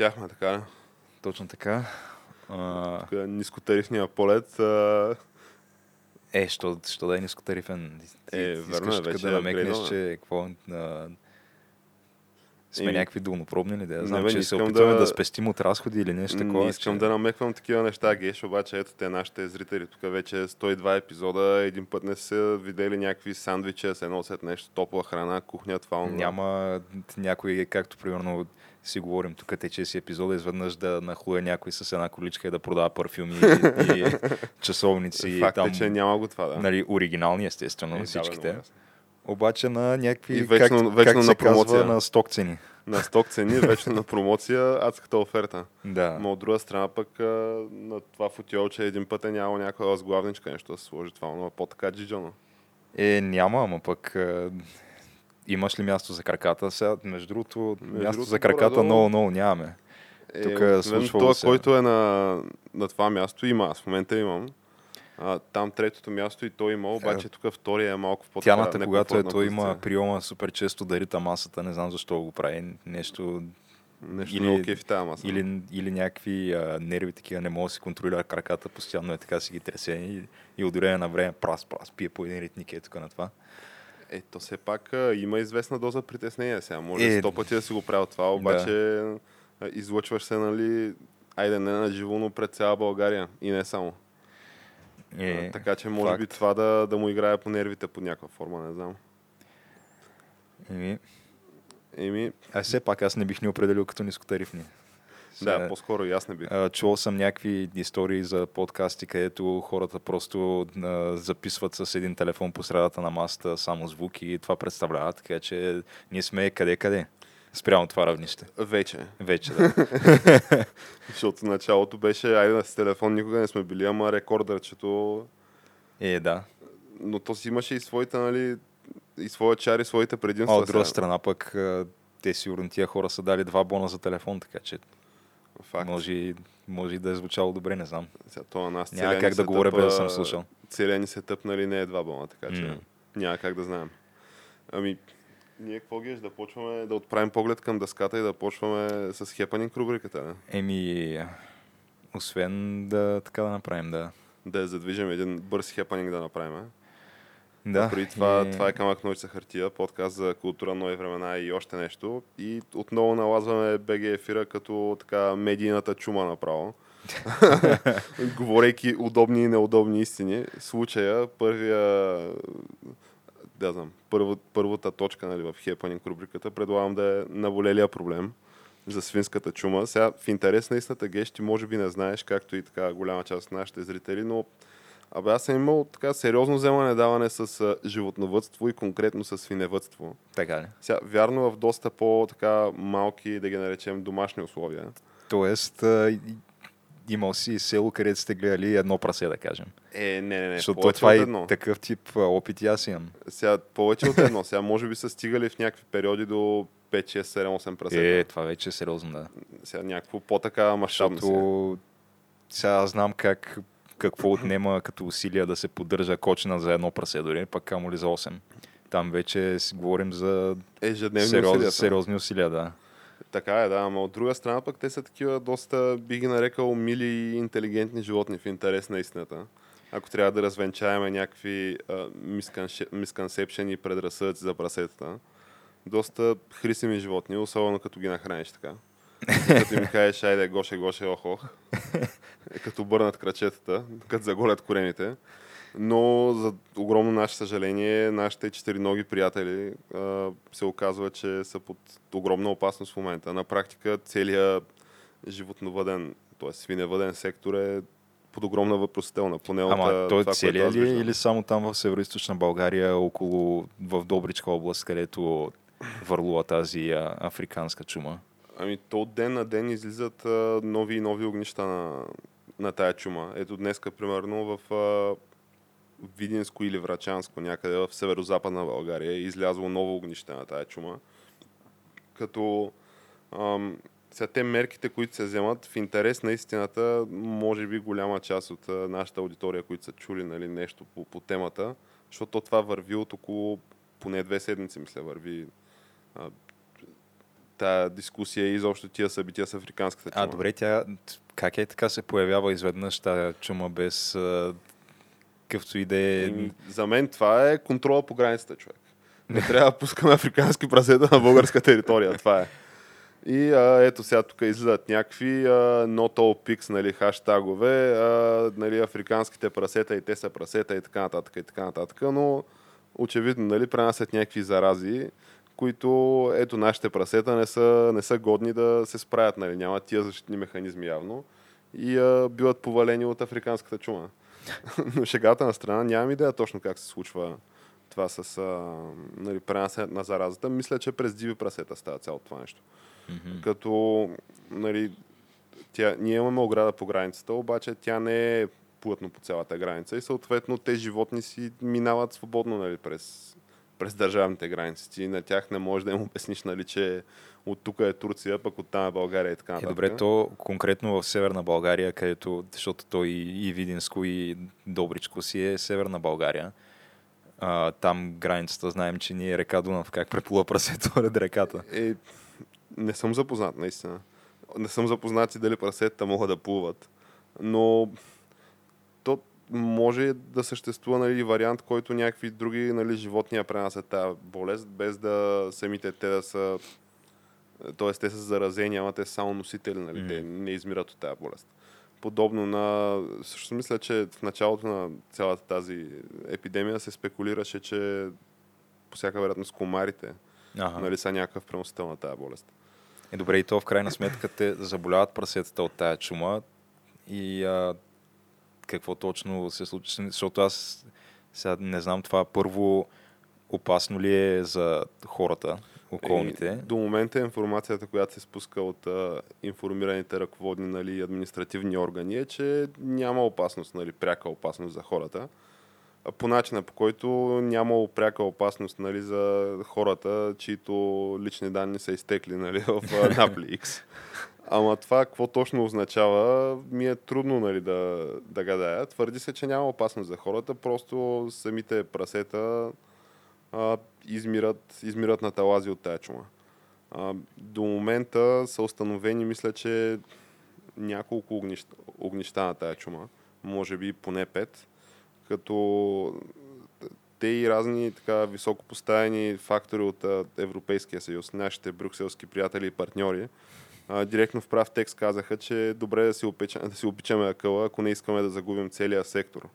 и. И излетяхме, така? Точно така. А, Тук е нискотарифния полет. А... е, що, що да е нискотарифен? Ти, Е, ти верно искаш вече да намекнеш, че какво... А, сме Еми, някакви долнопробни ли? Да, не, знам, бе, че не се опитваме да... да спестим от разходи или нещо такова. Не искам че... да намеквам такива неща, Геш, обаче ето те нашите зрители. Тук вече е 102 епизода. Един път не са видели някакви сандвичи, се носят нещо, топла храна, кухня, това, онова. Няма някой, както примерно си говорим тук, тече си епизода, изведнъж да нахлуе някой с една количка и да продава парфюми и, и часовници. Факт там, е, че няма го това, да. Нали, оригинални, естествено, Е, всичките. Обаче на някакви, И вечно- как, вечно как на се промоция. казва, на сток цени. На сток цени, вече на промоция, адската оферта. Да. Но от друга страна пък на това футиолче един път е нямало някаква сглавничка нещо да се сложи това, но по-така джиджоно. Е, няма, ама пък имаш ли място за краката? Сега, между другото, Между място другото, за краката горе-долу- много, много нямаме. Е, Тук обикновено случвало това, се. който е на, на това място, има. Аз в момента имам. А, там третото място и той има, обаче тук втория е малко в по Тяната, когато е, той има приема супер често да рита масата, не знам защо го прави. Нещо Нещо или- много кефи тази маса. Или, или някакви а, нерви такива, не мога да си контролира краката, постоянно е така си ги тресе и, и на време прас, прас, пие по един ритник е тук на това. Е, то все пак а, има известна доза притеснение сега. Може Е, сто пъти да си го правил това, обаче а, излъчваш се, нали, айде не на живо, но пред цяла България. И не само. Е, а, така че може факт. би това да, да му играе по нервите по някаква форма, не знам. Еми, Еми, а все пак аз не бих ни определил като нискотарифни. Сега, да, по-скоро и аз не бих. а, чувал съм някакви истории за подкасти, където хората просто а, записват с един телефон по средата на масата само звуки и това представлява, така че ние сме къде-къде спрямо това равнище. Вече. Вече, да. Защото началото беше, айде с телефон никога не сме били, ама рекордърчето. Е, да. Но то си имаше и своите, нали, и своя чар и своите А предимства. от друга сега. страна пък а, те сигурно тия хора са дали два бона за телефон, така че Факт. може, може и да е звучало добре, не знам. Сега, то на нас Няма как да говоря без да съм слушал. Целия ни се тъп, нали, не е два бона, така че М. няма как да знаем. Ами, ние какво геш, да почваме да отправим поглед към дъската и да почваме с хепанинг рубриката, не? Еми, освен да така да направим, да. Да задвижим един бърз хепанинг да направим. Да. Преди това, и- това е камък ножица хартия, подкаст за култура, нови времена и още нещо. И отново налазваме БГ ефира като така медийната чума направо. Говорейки удобни и неудобни истини. Случая, първия да знам, първо, първата точка нали, в хепанинг рубриката, предлагам да е наболелия проблем за свинската чума. Сега, в интерес на истината, Геш, ти може би не знаеш, както и така голяма част от нашите зрители, но Абе, аз съм имал така сериозно вземане даване с а, животновътство и конкретно с свиневътство. Така ли? Сега, вярно в доста по-така малки, да ги наречем, домашни условия. Тоест, а, имал си село, където сте гледали едно прасе, да кажем. Е, не, не, не, Защото това е такъв тип опит и аз имам. Сега, повече от едно. Сега, може би са стигали в някакви периоди до 5, 6, 7, 8 прасета. Е, това вече е сериозно, да. Сега, някакво по-така мащабно сега. Защото сега аз знам как, какво отнема като усилия да се поддържа кочина за едно прасе, дори пък камо ли за 8. Там вече си говорим за Ежедневни сериоз, усилия. сериозни усилия, да. Така е, да, ама от друга страна пък те са такива доста, би ги нарекал, мили и интелигентни животни в интерес на истината. Ако трябва да развенчаваме някакви мисконсепшени и предразсъдъци за прасетата. Доста хрисими животни, особено като ги нахраниш така. Като им кажеш, айде, гоше, гоше, ох, ох. Като бърнат крачетата, като заголят корените. Но за огромно наше съжаление, нашите четириноги приятели а, се оказва, че са под огромна опасност в момента. На практика целият животновъден, т.е. свиневъден сектор е под огромна въпросителна. Поне от, Ама а, той това, целият ли е или само там в северо България, около в Добричка област, където върлува тази а, африканска чума? Ами то от ден на ден излизат а, нови и нови огнища на, на тая чума. Ето днеска, примерно, в а, Видинско или Врачанско, някъде в северо-западна България, е излязло ново огнище на тая чума. Като ам, сега те мерките, които се вземат, в интерес на истината, може би голяма част от а, нашата аудитория, които са чули нали, нещо по, по темата, защото това върви от около поне две седмици, мисля, върви а, тая дискусия и изобщо тия събития с африканската чума. А, добре, тя как е така се появява изведнъж тази чума без какъвто и да е... Еми, За мен това е контрола по границата, човек. Не трябва да пускаме африкански прасета на българска територия. Това е. И а, ето сега тук излизат някакви а, not all pics, нали, хаштагове, а, нали, африканските прасета и те са прасета и така нататък и така нататък, но очевидно нали, пренасят някакви зарази, които ето нашите прасета не са, не са годни да се справят, нали, нямат тия защитни механизми явно и а, биват повалени от африканската чума. Но шегата на страна нямам идея точно как се случва това с а, нали, пренасенето на заразата. Мисля, че през диви прасета става цялото това нещо. Мгм. Като нали, тя, ние имаме ограда по границата, обаче тя не е плътно по цялата граница и съответно те животни си минават свободно нали, през, през държавните граници. Ти на тях не можеш да им обясниш, нали, че от тук е Турция, пък от там е България и така Е, нататък. добре, то конкретно в Северна България, където, защото то и, и Видинско, и Добричко си е Северна България. А, там границата знаем, че ни е река Дунав. Как преплува прасето пред реката? Е, не съм запознат, наистина. Не съм запознат и дали прасетата могат да плуват. Но може да съществува нали, вариант, който някакви други нали, животни пренасят тази болест, без да самите те да са... Тоест, те са заразени, ама те са само носители, нали? Мгм. Те не измират от тази болест. Подобно на... Също мисля, че в началото на цялата тази епидемия се спекулираше, че по всяка вероятност комарите Ага. нали, са някакъв преносител на тази болест. Е, добре, и то в крайна сметка те заболяват прасетата от тая чума и а, какво точно се случи, защото аз сега не знам това първо опасно ли е за хората, околните. И до момента информацията, която се спуска от а, информираните ръководни нали, и административни органи е, че няма опасност, нали, пряка опасност за хората. А по начина по който няма пряка опасност нали, за хората, чието лични данни са изтекли нали, в а, NAPLX. Ама това какво точно означава, ми е трудно нали, да, да гадая. Твърди се, че няма опасност за хората, просто самите прасета а, измират, измират на талази от тая чума. А, до момента са установени, мисля, че няколко огнища, огнища на тая чума, може би поне пет, като те и разни така високопоставени фактори от Европейския съюз, нашите брюкселски приятели и партньори, а, директно в прав текст казаха, че е добре да си, опеча, да си опичаме акъла, ако не искаме да загубим целия сектор.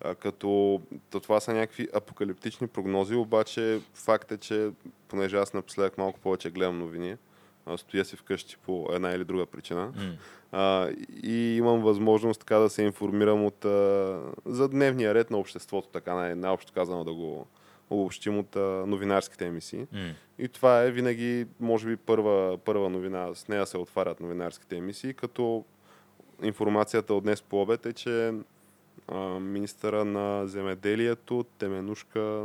А, като то това са някакви апокалиптични прогнози, обаче факт е, че понеже аз напоследък малко повече гледам новини, а, стоя си вкъщи по една или друга причина, М. а, и имам възможност така да се информирам от, а, за дневния ред на обществото, така най- най-общо казано да го обобщим от а, новинарските емисии. М. И това е винаги, може би, първа, първа новина. С нея се отварят новинарските емисии, като информацията от днес по обед е, че а, министъра на земеделието Теменушка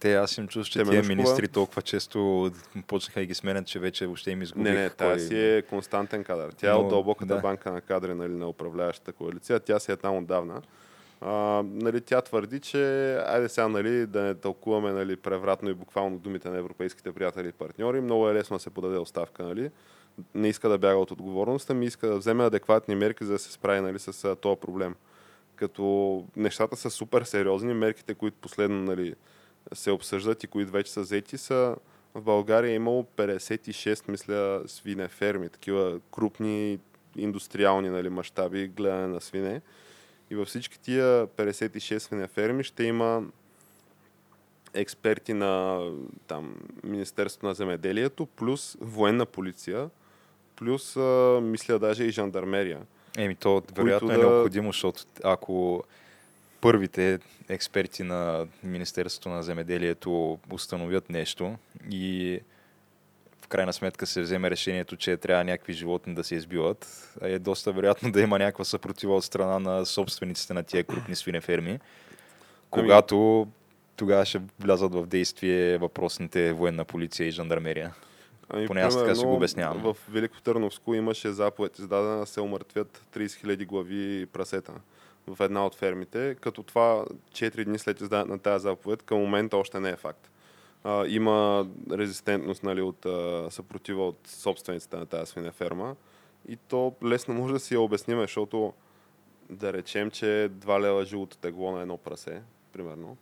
Те, аз им чуш, че Теменушкова. тия министри толкова често почнаха и ги сменят, че вече въобще им изгубих. Не, не, кой- тя си е константен кадър. Тя е Но, от дълбоката да. банка на кадри нали, на управляващата коалиция. Тя си е там отдавна. А, нали, тя твърди, че айде сега нали, да не тълкуваме нали, превратно и буквално думите на европейските приятели и партньори. Много е лесно да се подаде оставка. Нали. Не иска да бяга от отговорността, ми иска да вземе адекватни мерки, за да се справи нали, с този проблем. Като нещата са супер сериозни, мерките, които последно нали, се обсъждат и които вече са взети, са в България е имало 56, мисля, свинеферми, такива крупни индустриални нали, мащаби, гледане на свине. И във всички тия 56 свинеферми ще има експерти на там, Министерството на земеделието, плюс военна полиция, плюс, а, мисля, даже и жандармерия. Еми, то вероятно е да- необходимо, защото ако първите експерти на Министерството на земеделието установят нещо и крайна сметка се вземе решението, че трябва някакви животни да се избиват, е доста вероятно да има някаква съпротива от страна на собствениците на тия крупни свинеферми, когато тогава ще влязат в действие въпросните военна полиция и жандармерия. Ами, Поне аз така си го обяснявам. В Велико Търновско имаше заповед издадена да се умъртвят 30 000 глави прасета в една от фермите, като това 4 дни след издаването на тази заповед към момента още не е факт. А, има резистентност нали, от а, съпротива от собствениците на тази свинеферма. И то лесно може да си я обясним, защото да речем, че 2 лева живото тегло на едно прасе, примерно,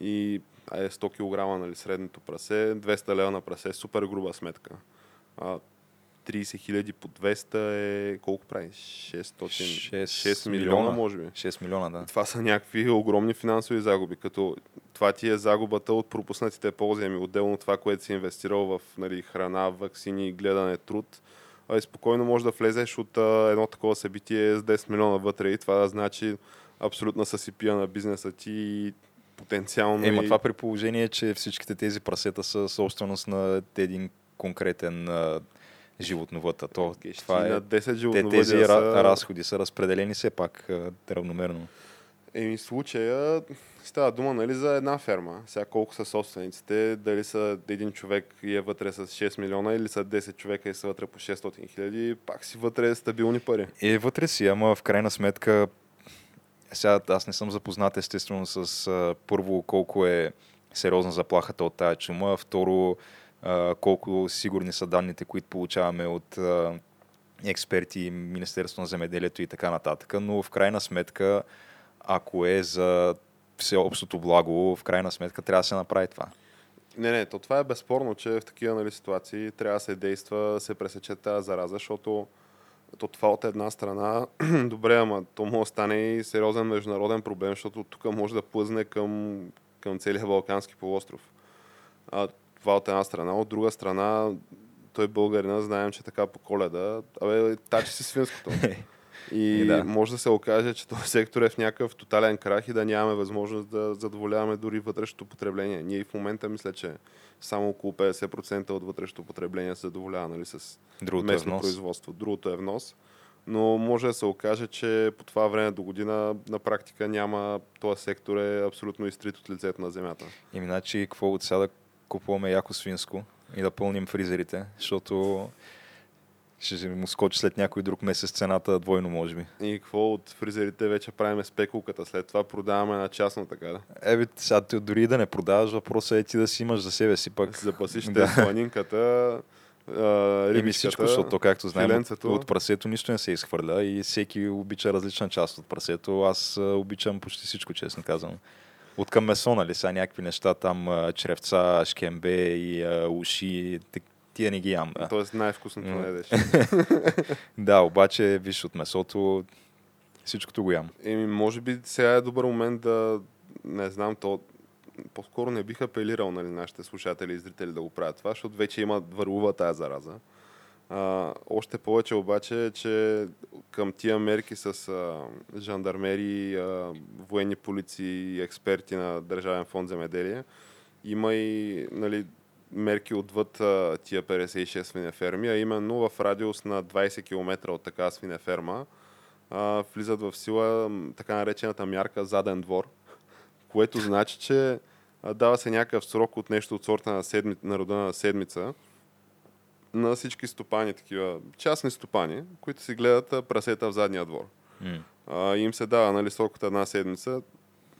и е 100 кг нали, средното прасе, 200 лева на прасе, супер груба сметка. А, 30 хиляди по 200 е... Колко прави? 600... 6, 6 милиона, милиона, може би. 6 милиона, да. Това са някакви огромни финансови загуби, като това ти е загубата от пропуснатите ползи, ами отделно това, което си инвестирал в нали, храна, вакцини, гледане, труд. А и спокойно може да влезеш от а, едно такова събитие с 10 милиона вътре и това да значи абсолютна съсипия на бизнеса ти и потенциално... Ема и... това при положение, че всичките тези прасета са собственост на един конкретен а, животновът. А то, това е, на 10 те, животновъди тези са... разходи са разпределени все пак равномерно. Еми, случая става дума нали, за една ферма. Сега колко са собствениците, дали са един човек и е вътре с 6 милиона или са 10 човека и са вътре по 600 хиляди, пак си вътре стабилни пари. Е, вътре си, ама в крайна сметка сега аз не съм запознат естествено с а, първо колко е сериозна заплахата от тая чума, второ колко сигурни са данните, които получаваме от експерти, Министерство на земеделието и така нататък, но в крайна сметка, ако е за всеобщото благо, в крайна сметка трябва да се направи това. Не, не, то това е безспорно, че в такива нали, ситуации трябва да се действа, се пресече тази зараза, защото то това от една страна, добре, ама то може да стане и сериозен международен проблем, защото тук може да плъзне към, към целия Балкански полуостров. А, това от една страна. От друга страна, той българина, знаем, че така по коледа, абе, тачи си свинското. И, И да. може да се окаже, че този сектор е в някакъв тотален крах и да нямаме възможност да задоволяваме дори вътрешното потребление. Ние и в момента мисля, че само около 50% от вътрешното потребление се задоволява нали, с Другото е местно внос. производство. Другото е внос. Но може да се окаже, че по това време до година на практика няма, този сектор е абсолютно изтрит от лицето на земята. Еми, значи, какво от сега купуваме яко свинско и да пълним фризерите, защото ще му скочи след някой друг месец цената двойно, може би. И какво от фризерите вече правиме спекулката, след това продаваме на частно така да. Ебе, сега ти дори да не продаваш, въпросът е ти да си имаш за себе си пък. Запасиш Да. да. сланинката, а, Еми рибичката, всичко, защото, както знаем, от, филенцето. от прасето нищо не се изхвърля и всеки обича различна част от прасето. Аз обичам почти всичко, честно казвам. От към месо, нали, сега някакви неща, там чревца, шкембе и а, уши, тия не ги ям. Да. Тоест най-вкусното М. не едеш. да, обаче, виж, от месото всичкото го ям. Еми, може би сега е добър момент да, не знам, то по-скоро не бих апелирал нали, нашите слушатели и зрители да го правят това, защото вече има върлува тази зараза. А, още повече обаче, че към тия мерки с а, жандармери, а, военни полиции и експерти на Държавен фонд земеделие, има и нали, мерки отвъд а, тия 56 свинеферми, а именно в радиус на 20 км от така свинеферма а, влизат в сила така наречената мярка заден двор, което значи, че а, дава се някакъв срок от нещо от сорта на, седми, на рода на седмица на всички стопани, такива частни стопани, които си гледат прасета в задния двор. М. А, им се дава нали, срок от една седмица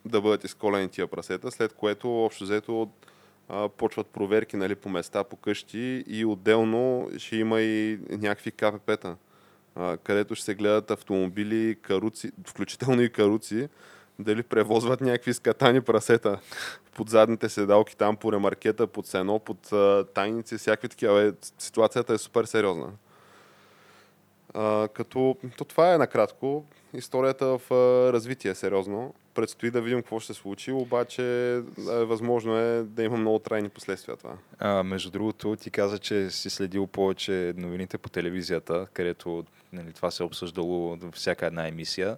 да бъдат изколени тия прасета, след което общо взето а, почват проверки нали, по места, по къщи и отделно ще има и някакви КПП-та, а, където ще се гледат автомобили, каруци, включително и каруци, дали превозват някакви скатани прасета под задните седалки, там по ремаркета, под сено, под а, тайници, всякакви такива. Бе, Ситуацията е супер сериозна. А, като то това е накратко. Историята в а, развитие, сериозно. Предстои да видим какво ще се случи, обаче а, възможно е да има много трайни последствия това. А, между другото, ти каза, че си следил повече новините по телевизията, където нали, това се е обсъждало във всяка една емисия,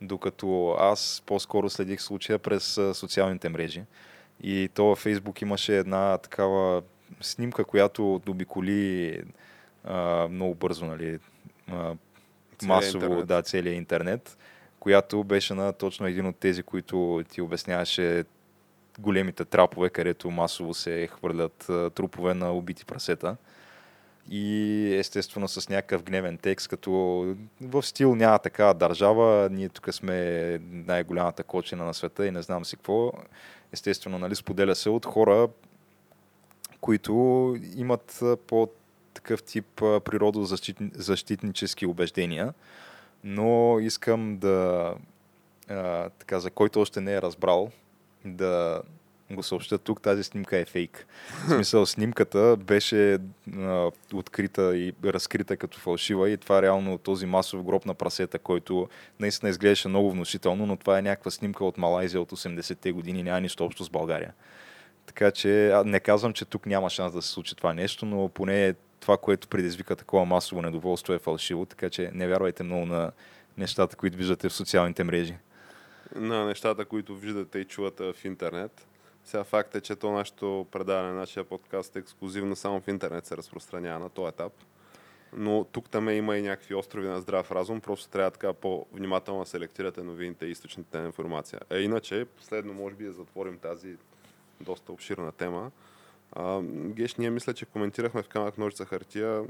докато аз по-скоро следих случая през социалните мрежи. И то във Фейсбук имаше една такава снимка, която обиколи а, много бързо, нали, а, масово, интернет. да, целият интернет, която беше на точно един от тези, които ти обясняваше големите трапове, където масово се хвърлят а, трупове на убити прасета. И естествено с някакъв гневен текст, като в стил няма такава държава, ние тук сме най-голямата кочина на света и не знам си какво. Естествено, нали, споделя се от хора, които имат по такъв тип природозащитнически убеждения, но искам да, а, така, за който още не е разбрал, да го съобща тук, тази снимка е фейк. В смисъл, снимката беше а, открита и разкрита като фалшива и това реално този масов гроб на прасета, който наистина изглеждаше много внушително, но това е някаква снимка от Малайзия от 80-те години, няма нищо общо с България. Така че не казвам, че тук няма шанс да се случи това нещо, но поне това, което предизвика такова масово недоволство е фалшиво, така че не вярвайте много на нещата, които виждате в социалните мрежи. На нещата, които виждате и чувате в интернет. Сега факт е, че то нашето предаване, нашия подкаст е ексклюзивно само в интернет се разпространява на този етап. Но тук там има и някакви острови на здрав разум, просто трябва така по-внимателно да селектирате новините и източните на информация. А иначе, последно може би да затворим тази доста обширна тема. А, Геш, ние мисля, че коментирахме в камък ножица хартия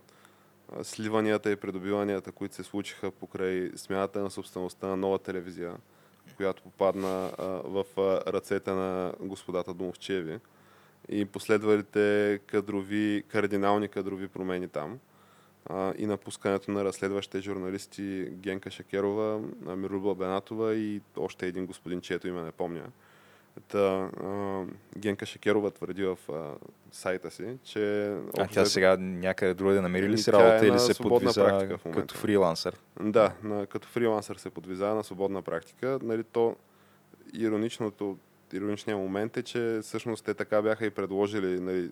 сливанията и придобиванията, които се случиха покрай смяната на собствеността на нова телевизия, която попадна а, в а, ръцете на господата Домовчеви и последвалите кадрови, кардинални кадрови промени там а, и напускането на разследващите журналисти Генка Шакерова, Мирубла Бенатова и още един господин, чието име не помня. Та, а, Генка Шекерова твърди в а, сайта си, че... А тя сега някъде другаде намери ли си работа е или се подвиза като фрилансър? Да, на, като фрилансър се подвиза на свободна практика. Нали, то ироничното, ироничният момент е, че всъщност те така бяха и предложили нали,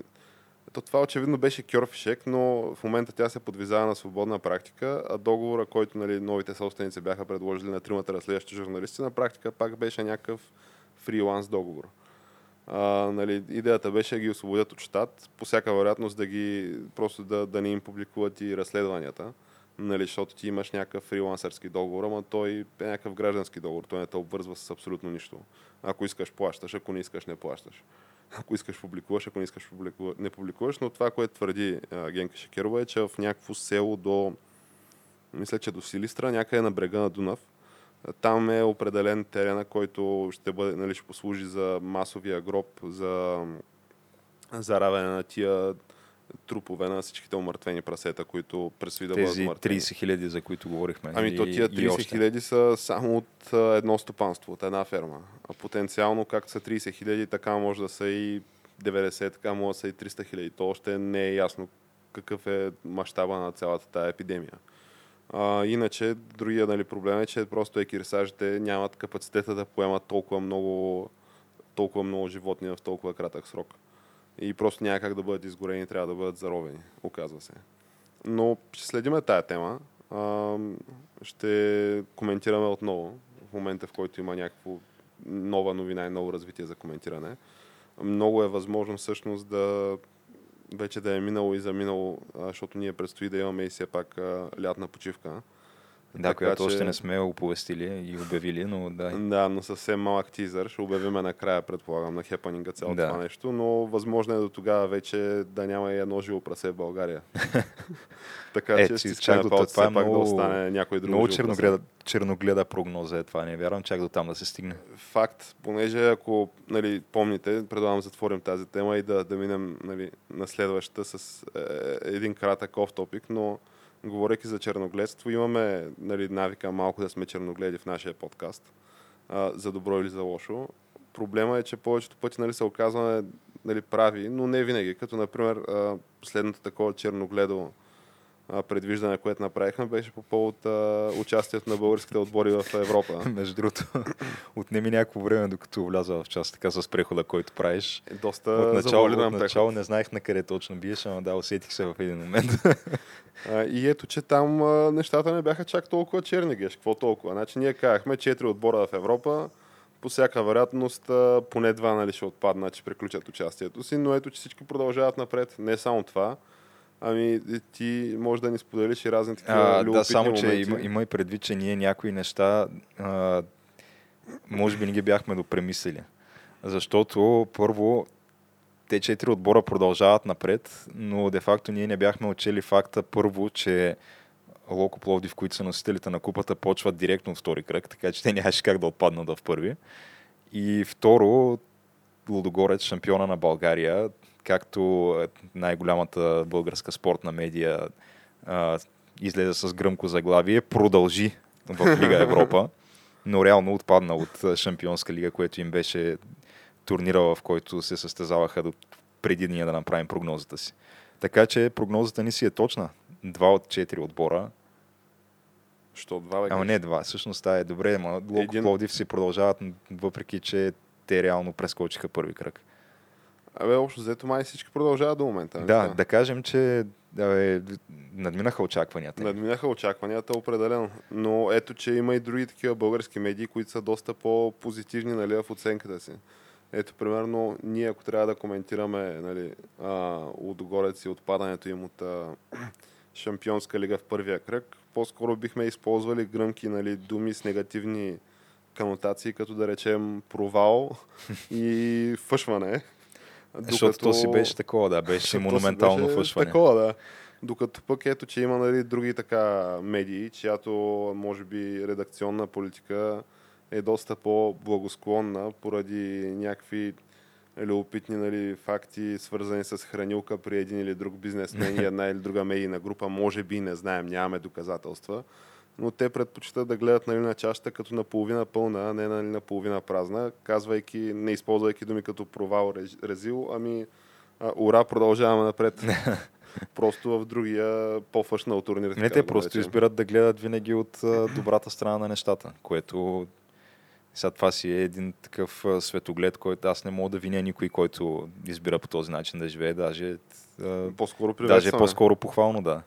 то това очевидно беше кьорфишек, но в момента тя се подвизава на свободна практика, а договора, който нали, новите собственици бяха предложили на тримата разследващи журналисти, на практика пак беше някакъв фриланс договор. А, нали, идеята беше да ги освободят от щат, по всяка вероятност да ги просто да, да не им публикуват и разследванията, нали, защото ти имаш някакъв фрилансърски договор, ама той е някакъв граждански договор, той не те обвързва с абсолютно нищо. Ако искаш, плащаш, ако не искаш, не плащаш. Ако искаш, публикуваш, ако не искаш, публикуваш, не публикуваш, но това, което твърди а, Генка Шекерова е, че в някакво село до, мисля, че до Силистра, някъде на брега на Дунав, там е определен терена, който ще, бъде, нали, ще послужи за масовия гроб, за заравяне на тия трупове на всичките умъртвени прасета, които предстои да бъдат умъртвени. 30 хиляди, за които говорихме. Ами то тия 30 хиляди са само от едно стопанство, от една ферма. А потенциално, както са 30 хиляди, така може да са и 90, така може да са и 300 хиляди. То още не е ясно какъв е мащаба на цялата тая епидемия. А, иначе, другия нали, проблем е, че просто екирисажите нямат капацитета да поемат толкова много, толкова много животни в толкова кратък срок. И просто няма как да бъдат изгорени, трябва да бъдат заровени, оказва се. Но ще следиме тая тема. А, ще коментираме отново в момента, в който има някакво нова новина и ново развитие за коментиране. Много е възможно всъщност да вече да е минало и заминало, защото ние предстои да имаме и все пак лятна почивка. Да, така, която че... още не сме оповестили и обявили, но да. Да, но съвсем малък тизър. Ще обявиме накрая, предполагам, на хепанинга цялото да. това нещо, но възможно е до тогава вече да няма и едно живо прасе в България. така е, че ще чак до това е много, да остане някой друг Много черногледа, черногледа прогноза е това. Не вярвам чак до там да се стигне. Факт, понеже ако нали, помните, предлагам да затворим тази тема и да, да минем нали, на следващата с е, един кратък оф топик, но говорейки за черногледство, имаме нали, навика малко да сме черногледи в нашия подкаст, а, за добро или за лошо. Проблема е, че повечето пъти нали, се оказваме нали, прави, но не винаги. Като, например, а, последното такова черногледо предвиждане, което направихме, беше по повод а, участието на българските отбори в Европа. Между другото, отнеми някакво време, докато вляза в част така с прехода, който правиш. Е, доста от начало, от начало не знаех на къде точно биеш, ама да, усетих се в един момент. а, и ето, че там а, нещата не бяха чак толкова черни, геш. Какво толкова? Значи ние казахме четири отбора в Европа, по всяка вероятност поне два нали, ще отпаднат, че приключат участието си, но ето, че всички продължават напред. Не само това, Ами ти може да ни споделиш и разни такива а, Да, само моменти. че има, има и предвид, че ние някои неща а, може би не ги бяхме допремислили. Защото първо те четири отбора продължават напред, но де-факто ние не бяхме учели факта първо, че Локо Пловдив, които са носителите на купата, почват директно от втори кръг, така че те нямаше как да отпаднат в първи. И второ, Лудогорец, шампиона на България, както най-голямата българска спортна медия а, излезе с гръмко заглавие, продължи в Лига Европа, но реално отпадна от Шампионска лига, което им беше турнира, в който се състезаваха до преди ние да направим прогнозата си. Така че прогнозата ни си е точна. Два от четири отбора. Що два бе? Ама не два, всъщност това е добре, ама Локо Един- Пловдив си продължават, въпреки че те реално прескочиха първи кръг. Абе, общо взето май всички продължават до момента. нали Да, така? да кажем, че да, е, надминаха очакванията. Надминаха очакванията определено. Но ето, че има и други такива български медии, които са доста по-позитивни нали, в оценката си. Ето, примерно, ние ако трябва да коментираме нали, а, Лудогорец и отпадането им от а, Шампионска лига в първия кръг, по-скоро бихме използвали гръмки нали, думи с негативни канотации, като да речем провал и фъшване. Защото то си беше такова, да, беше Защото монументално беше фъшване. Такова, да. Докато пък ето, че има нали, други така медии, чиято, може би, редакционна политика е доста по-благосклонна поради някакви любопитни нали, факти, свързани с хранилка при един или друг бизнесмен и една или друга медийна група. Може би, не знаем, нямаме доказателства. Но те предпочитат да гледат нали, на чашата като наполовина пълна, а не нали, наполовина празна, казвайки, не използвайки думи като провал, резил, ами а, ура, продължаваме напред. просто в другия по-фъшнал турнир. Не, те да просто наречем. избират да гледат винаги от добрата страна на нещата, което сега това си е един такъв светоглед, който аз не мога да виня никой, който избира по този начин да живее, даже, По-скоро даже приветстваме. по-скоро похвално, да.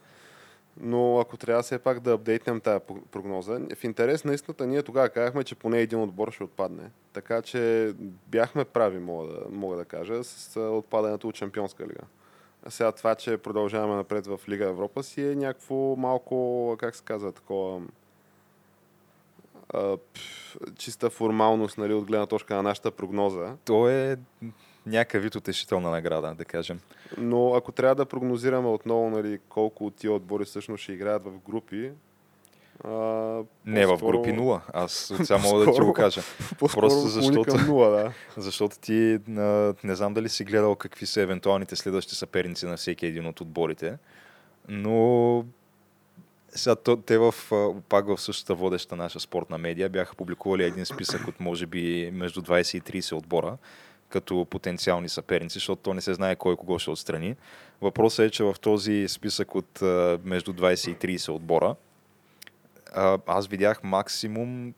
Но ако трябва все пак да апдейтнем тази прогноза, в интерес на истината ние тогава казахме, че поне един отбор ще отпадне. Така че бяхме прави, мога да, мога да кажа, с отпадането от Шампионска лига. А сега това, че продължаваме напред в Лига Европа си е някакво малко, как се казва, такова а, пф, чиста формалност, нали, от гледна точка на нашата прогноза. То е някакъв вид утешителна награда, да кажем. Но ако трябва да прогнозираме отново нали, колко от тия отбори всъщност ще играят в групи, а, Не, в групи 0. Аз сега мога да ти го кажа. Просто защото- Към нула, да. Защото ти а, не знам дали си гледал какви са евентуалните следващи съперници на всеки един от отборите, но сега то, те в, пак в същата водеща наша спортна медия бяха публикували един списък от може би между 20 и 30 отбора като потенциални съперници, защото то не се знае кой кого ще отстрани. Въпросът е, че в този списък от между 20 и 30 отбора аз видях максимум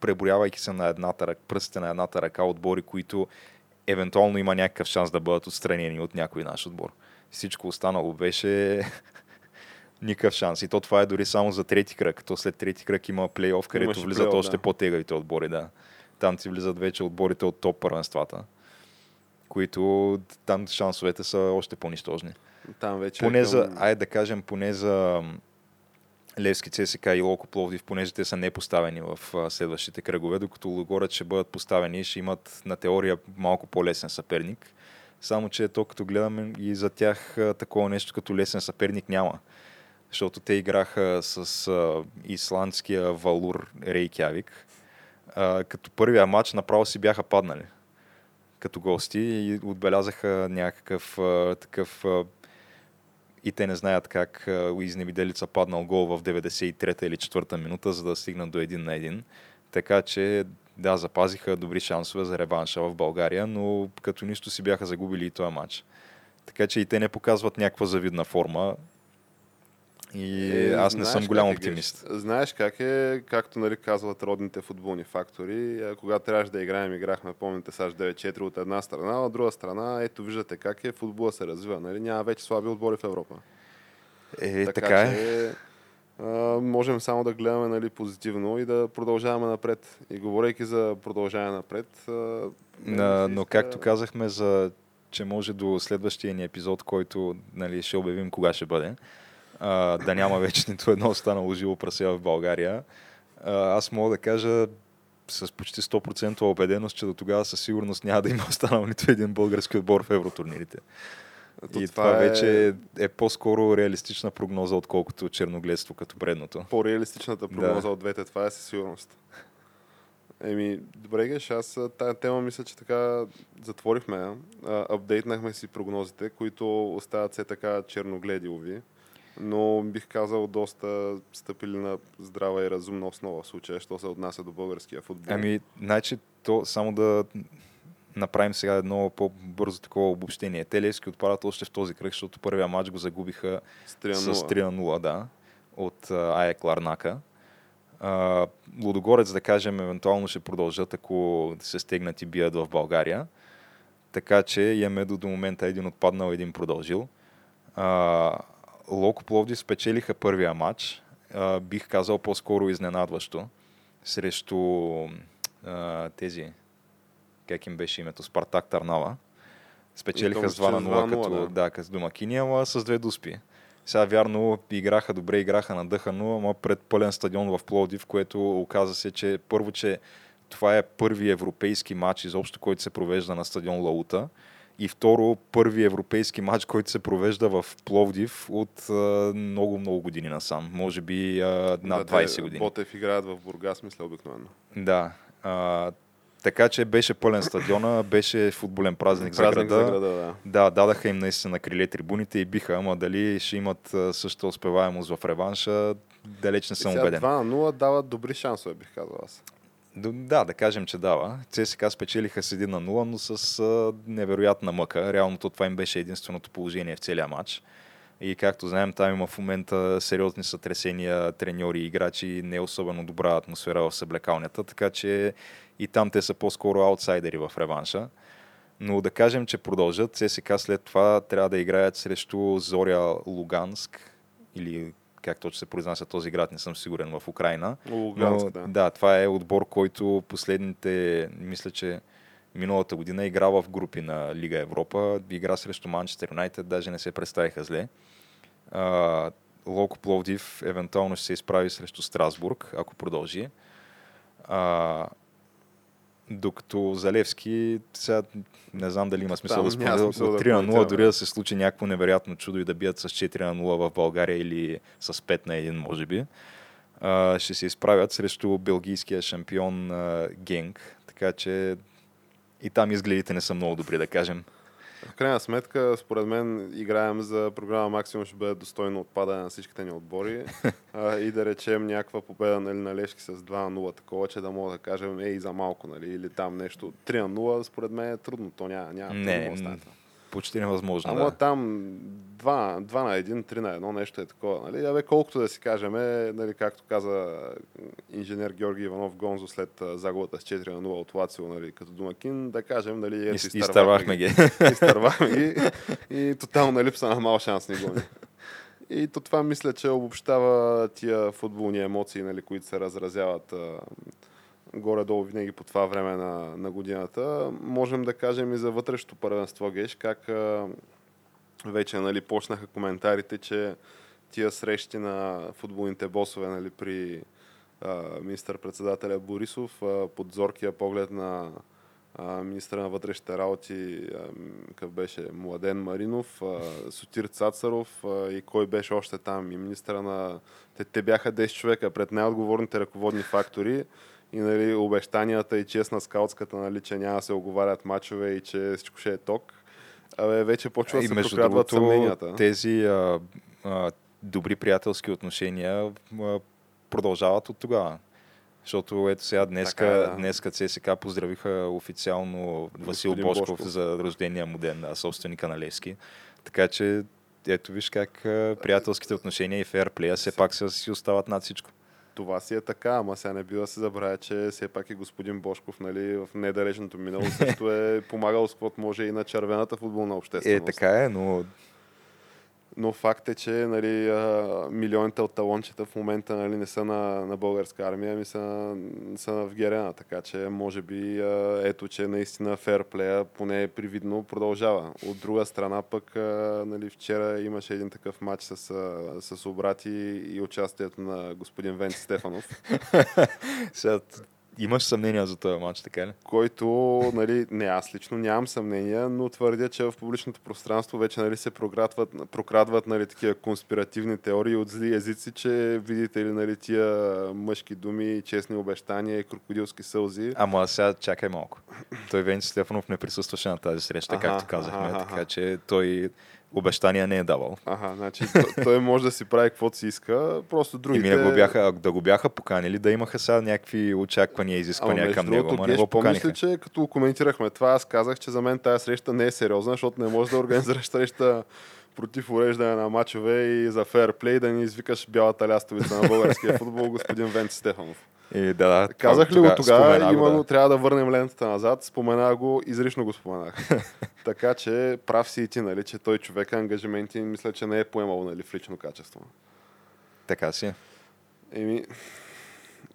преброявайки се на едната ръка, пръстите на едната ръка отбори, които евентуално има някакъв шанс да бъдат отстранени от някой наш отбор. Всичко останало беше никакъв шанс. И то това е дори само за трети кръг. То след трети кръг има плейоф, където Имаше влизат плейоф, още да. по-тегавите отбори. Да. Там ти влизат вече отборите от топ първенствата, които там шансовете са още по-нищожни. Там вече Поне е за, към... айде да кажем, поне за Левски, ЦСК и Локо Пловдив, понеже те са не поставени в следващите кръгове, докато Логорец ще бъдат поставени и ще имат на теория малко по-лесен съперник. Само, че то като гледаме и за тях такова нещо като лесен съперник няма. Защото те играха с а, исландския Валур Рейкявик. А, като първия матч направо си бяха паднали като гости и отбелязаха някакъв а, такъв а, и те не знаят как изневиделица паднал гол в 93-та или 4-та минута, за да стигнат до един на един. Така че да, запазиха добри шансове за реванша в България, но като нищо си бяха загубили и този матч. Така че и те не показват някаква завидна форма. И Е, аз не съм голям е, оптимист. Геш. Знаеш как е, както нали, казват родните футболни фактори, а, когато трябваше да играем, играхме, помните, САЩ 9-4 от една страна, а от друга страна, ето виждате как е, футбола се развива. Нали? Няма вече слаби отбори в Европа. Е, така, така е. че а, можем само да гледаме нали, позитивно и да продължаваме напред. И говорейки за продължаване напред. А, На, се но иска- както казахме, за, че може до следващия ни епизод, който нали, ще обявим кога ще бъде, а, да няма вече нито едно останало живо прасе в България, а, аз мога да кажа с почти 100% убеденост, че до тогава със сигурност няма да има останал нито един български отбор в евротурнирите. То И това, вече е, е по-скоро реалистична прогноза, отколкото черногледство като предното. по-реалистичната прогноза от двете, това е със сигурност. Еми, добре, Геш, аз тази тема мисля, че така затворихме. апдейтнахме си прогнозите, които остават все така черногледилови, но бих казал доста стъпили на здрава и разумна основа в случая, що се отнася до българския футбол. Ами, значи, то само да направим сега едно по-бързо такова обобщение. Те Левски отпадат още в този кръг, защото първия матч го загубиха с 3 с на 0. 3 на 0, да, от а, Аек Ларнака. А, Лудогорец, да кажем, евентуално ще продължат, ако се стегнат и бият в България. Така че имаме до, до момента един отпаднал, един продължил. А, Локо Пловди спечелиха първия матч. А, бих казал по-скоро изненадващо. Срещу а, тези, как им беше името, Спартак Тарнава. Спечелиха с 2 на 0, мисля, с 2:0, като, да. да, като домакини, ама с две дуспи. Сега вярно играха добре, играха надъхано, ама пред пълен стадион в Пловдив, което оказа се, че първо, че това е първи европейски матч изобщо, който се провежда на стадион Лаута. И второ, първи европейски матч, който се провежда в Пловдив от много-много години насам. Може би а, над Да, те 20 години. Ботев играят в Бургас, мисля, обикновено. Да. А, така че беше пълен стадиона, беше футболен празник, Празник за града. за града, да. Да, дадаха им наистина на криле трибуните и биха, ама дали ще имат същата успеваемост в реванша, далеч не съм убеден. 2 на 0 дават добри шансове, бих казал аз. Да, да кажем, че дава. ЦСКА спечелиха с 1 на 0, но с а, невероятна мъка. Реално то това им беше единственото положение в целия матч. И както знаем, там има в момента сериозни сътресения, треньори играчи, не е особено добра атмосфера в съблекалнята, така че и там те са по-скоро аутсайдери в реванша. Но да кажем, че продължат. ЦСКА след това трябва да играят срещу Зоря Луганск или как точно се произнася този град, не съм сигурен, в Украина. Луганск, Но, да. да, това е отбор, който последните, мисля, че миналата година игра в групи на Лига Европа, игра срещу Манчестър Юнайтед, даже не се представиха зле. А, Локо Пловдив евентуално ще се изправи срещу Страсбург, ако продължи. А, докато Залевски, сега не знам дали има смисъл Там да спомена, от да 3 на 0 коментираме. дори да се случи някакво невероятно чудо и да бият с 4 на 0 в България или с 5 на 1, може би. А, ще се изправят срещу белгийския шампион а, Генк, така че и там изгледите не са много добри, да кажем. В крайна сметка, според мен, играем за програма Максимум ще бъде достойно отпадане на всичките ни отбори а, и да речем някаква победа нали, на Лешки с 2 на 0, такова, че да мога да кажем ей за малко, нали, или там нещо 3 на 0, според мен е трудно, то няма, няма Не, да стане това. Почти невъзможно. Ама да. там 2, 2 на 1, 3 на 1, нещо е такова. Нали? Абе, колкото да си кажем, е, нали, както каза инженер Георги Иванов Гонзо след загубата с 4 на 0 от Лацио, нали, като домакин, да кажем, нали, ето, И- изтървахме ги. изтървахме ги и тотална липса на мал шанс ни гони. И то това мисля, че обобщава тия футболни емоции, нали, които се разразяват горе-долу винаги по това време на, на годината. Можем да кажем и за вътрешното първенство, Геш, как а, вече нали, почнаха коментарите, че тия срещи на футболните босове нали, при министър-председателя Борисов, а, под зоркия поглед на министра на вътрешните работи, какъв беше Младен Маринов, а, Сотир Цацаров а, и кой беше още там, и министра на... Те, те бяха 10 човека пред най-отговорните ръководни фактори и нали, обещанията и честна скаутската, нали, че няма да се оговарят мачове и че всичко ще е ток. Абе, вече почва да се прокрадват съмненията. тези а, а, добри приятелски отношения а, продължават от тогава. Защото ето сега днеска, Така е, да. днеска ЦСКА поздравиха официално Васил Господин Бошков, Бошков. за рождения му ден, да, собственика на Левски. Така че ето виж как а, приятелските отношения и фейрплея все пак си остават над всичко. Това си е така, ама сега не бива да се забравя, че все пак и господин Бошков нали, в недалечното минало също е помагал с може и на червената футболна Е, общественост. така е, но Но факт е, че нали, милионите от талончета в момента нали, не са на, на българска армия, ами са, на- са в Герена. Така че може би ето, че наистина ферплея поне привидно продължава. От друга страна пък нали, вчера имаше един такъв матч с, с обрати и участието на господин Венци Стефанов. Имаш съмнение за този матч, така ли? който, нали, не аз лично нямам съмнение, но твърдя, че в публичното пространство вече нали, се прокрадват, прокрадват нали, такива конспиративни теории от зли езици, че видите ли нали, тия мъжки думи, честни обещания и крокодилски сълзи. Ама сега чакай малко. Той Венци Стефанов не присъстваше на тази среща, Аха, както казахме, аха, така че той обещания не е давал. Ага, значи той може да си прави каквото си иска, просто И другите... ми не го бяха, да го бяха поканили, да имаха сега някакви очаквания, Ама изисквания между към него, другото, ама не го поканиха. ли, че като коментирахме това, аз казах, че за мен тази среща не е сериозна, защото не можеш да организираш среща против уреждане на мачове и за фейрплей да ни извикаш бялата лястовица на българския футбол, господин Венци Стефанов. И, да, да, Казах ли го тогава, именно да. трябва да върнем лентата назад, спомена го, изрично го споменах. така че прав си и ти, нали, че той човека ангажименти мисля, че не е поемал нали, в лично качество. Така си. Еми,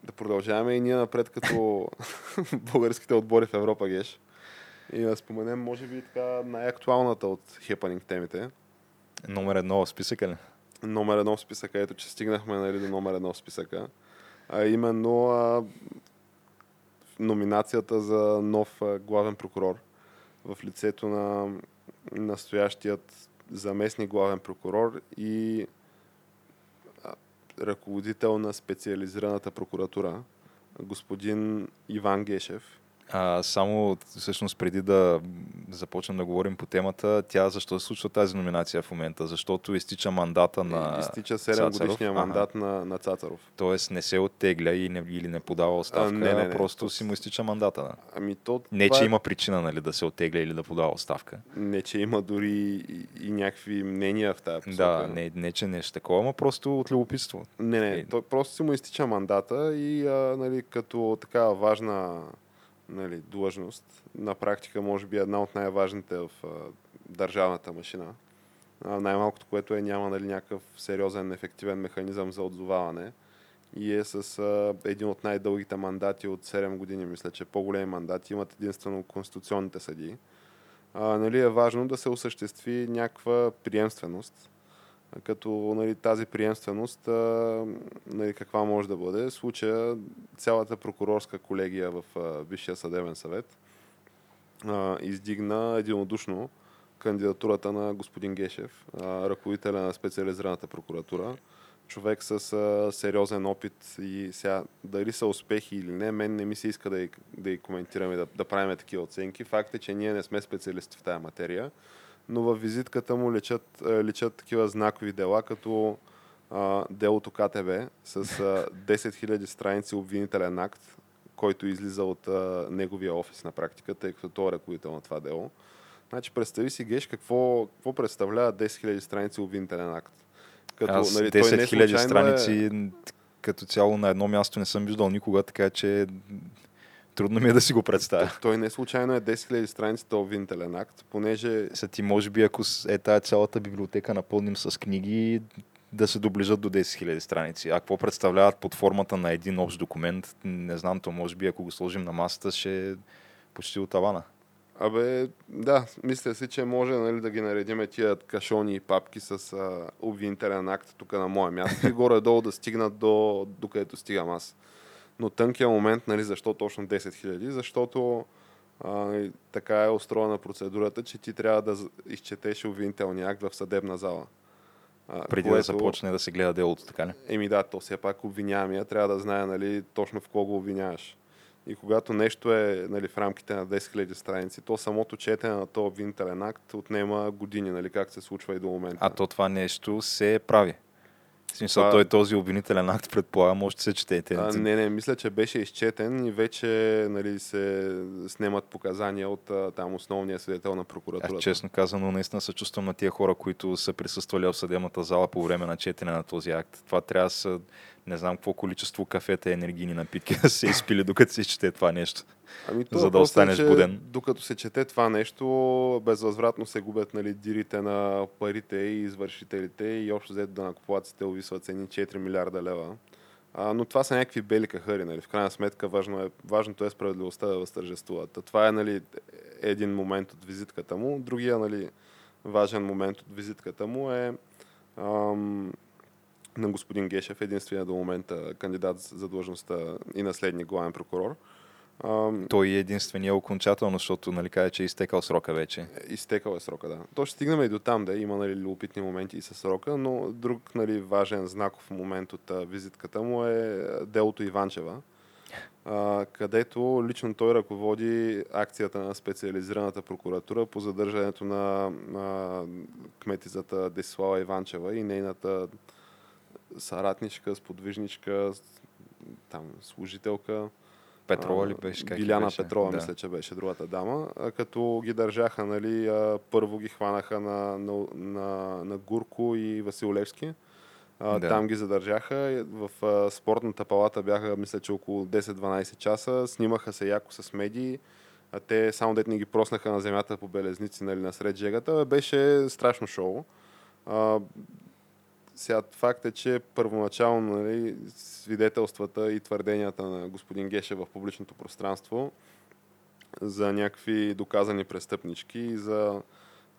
да продължаваме и ние напред като българските отбори в Европа, Геш. И да споменем, може би, така най-актуалната от хепанинг темите. Номер едно в списъка ли? Номер едно в списъка, ето че стигнахме нали, до номер едно в списъка. А именно а, номинацията за нов а, главен прокурор в лицето на настоящият заместник главен прокурор и ръководител на специализираната прокуратура, господин Иван Гешев. А, само всъщност преди да започнем да говорим по темата, тя защо се случва тази номинация в момента? Защото изтича мандата на Изтича 7 Цацаров. годишния Ага. мандат на, на Цацаров. Тоест не се оттегля и не, или не подава оставка, А, не, не, не. просто си му изтича мандата. Да. Ами то, Не, че е- има причина нали, да се оттегля или да подава оставка. Не, че има дори и, и някакви мнения в тази посока. Да, не, не, че нещо такова, но просто от любопитство. Не, не, Е. той просто си му изтича мандата и а, нали, като такава важна нали, длъжност, на практика може би една от най-важните в а, държавната машина. А, най-малкото, което е няма нали, някакъв сериозен, ефективен механизъм за отзоваване и е с а, един от най-дългите мандати от 7 години, мисля, че по-големи мандати имат единствено конституционните съдии. А, нали, е важно да се осъществи някаква приемственост, като нали, тази приемственост, нали, каква може да бъде. Случая цялата прокурорска колегия в Висшия съдебен съвет а, издигна единодушно кандидатурата на господин Гешев, а, ръководителя на специализираната прокуратура. Човек с а, сериозен опит и сега дали са успехи или не, мен не ми се иска да и, да коментираме, да, да правим такива оценки. Факт е, че ние не сме специалисти в тази материя но във визитката му личат, е, личат такива знакови дела, като а, делото КТБ с а, 10 000 страници обвинителен акт, който излиза от а, неговия офис на практика, тъй като той е ръководител на това дело. Значи представи си, Геш, какво, какво представлява 10 000 страници обвинителен акт. Като, Аз той 10 не 000 случайно страници като цяло на едно място не съм виждал никога, така че трудно ми е да си го представя. Той не случайно е 10 000 страници обвинителен акт, понеже Са ти, може би, ако е тая цялата библиотека напълним с книги, да се доближат до 10 000 страници. А какво представляват под формата на един общ документ, не знам, то може би, ако го сложим на масата, ще е почти от тавана. Абе, да, мисля си, че може нали, да ги наредиме тия кашони и папки с а, обвинителен акт тук на мое място и горе-долу да стигнат до, до където стигам аз. Но тънкият момент, нали, защо точно 10 000? Защото а, така е устроена процедурата, че ти трябва да изчетеш обвинителния акт в съдебна зала. А, Преди да започне да се гледа делото, така ли? Еми да, то все пак обвиняемия трябва да знае нали, точно в кого го обвиняваш. И когато нещо е нали, в рамките на 10 000 страници, то самото четене на този обвинителен акт отнема години, нали, как се случва и до момента. А то това нещо се прави. В смисъл, Това- той този обвинителен акт, предполагам, да се четете. А, не, не, мисля, че беше изчетен и вече нали, се снимат показания от там основния свидетел на прокуратурата. Аз честно казано, наистина се чувствам на тия хора, които са присъствали в съдебната зала по време на четене на този акт. Това трябва да са, не знам какво количество кафета и енергийни напитки да се изпили, докато се изчете това нещо. Ами, то за да въпросът останеш е, буден. Докато се чете това нещо, безвъзвратно се губят нали, дирите на парите и извършителите и общо взето да накупуваците увисват цени 4 милиарда лева. А, но това са някакви бели кахари. Нали. В крайна сметка важно е, важното е справедливостта да възтържествува. Това е нали, един момент от визитката му. Другия нали, важен момент от визитката му е ам, на господин Гешев, единствения до момента кандидат за длъжността и наследник главен прокурор. А, Той е единствения окончателно, защото нали каже, че е изтекал срока вече. изтекал е срока, да. То ще стигнем и до там, да има нали, любопитни моменти и с срока, но друг нали, важен знаков момент от а, визитката му е делото Иванчева, а, където лично той ръководи акцията на специализираната прокуратура по задържането на, на кметизата Десислава Иванчева и нейната съратничка, сподвижничка, там, служителка. Петрова ли беше? Как Биляна беше? Петрова, да. мисля, че беше другата дама. Като ги държаха, нали, първо ги хванаха на, на, на, на Гурко и Васил Левски. Да. Там ги задържаха. В спортната палата бяха, мисля, че около 10-12 часа. Снимаха се яко с медии. А те само дет не ги проснаха на земята по белезници, нали, насред жегата. Беше страшно шоу. А, сега факт е, че първоначално нали, свидетелствата и твърденията на господин Геше в публичното пространство за някакви доказани престъпнички и за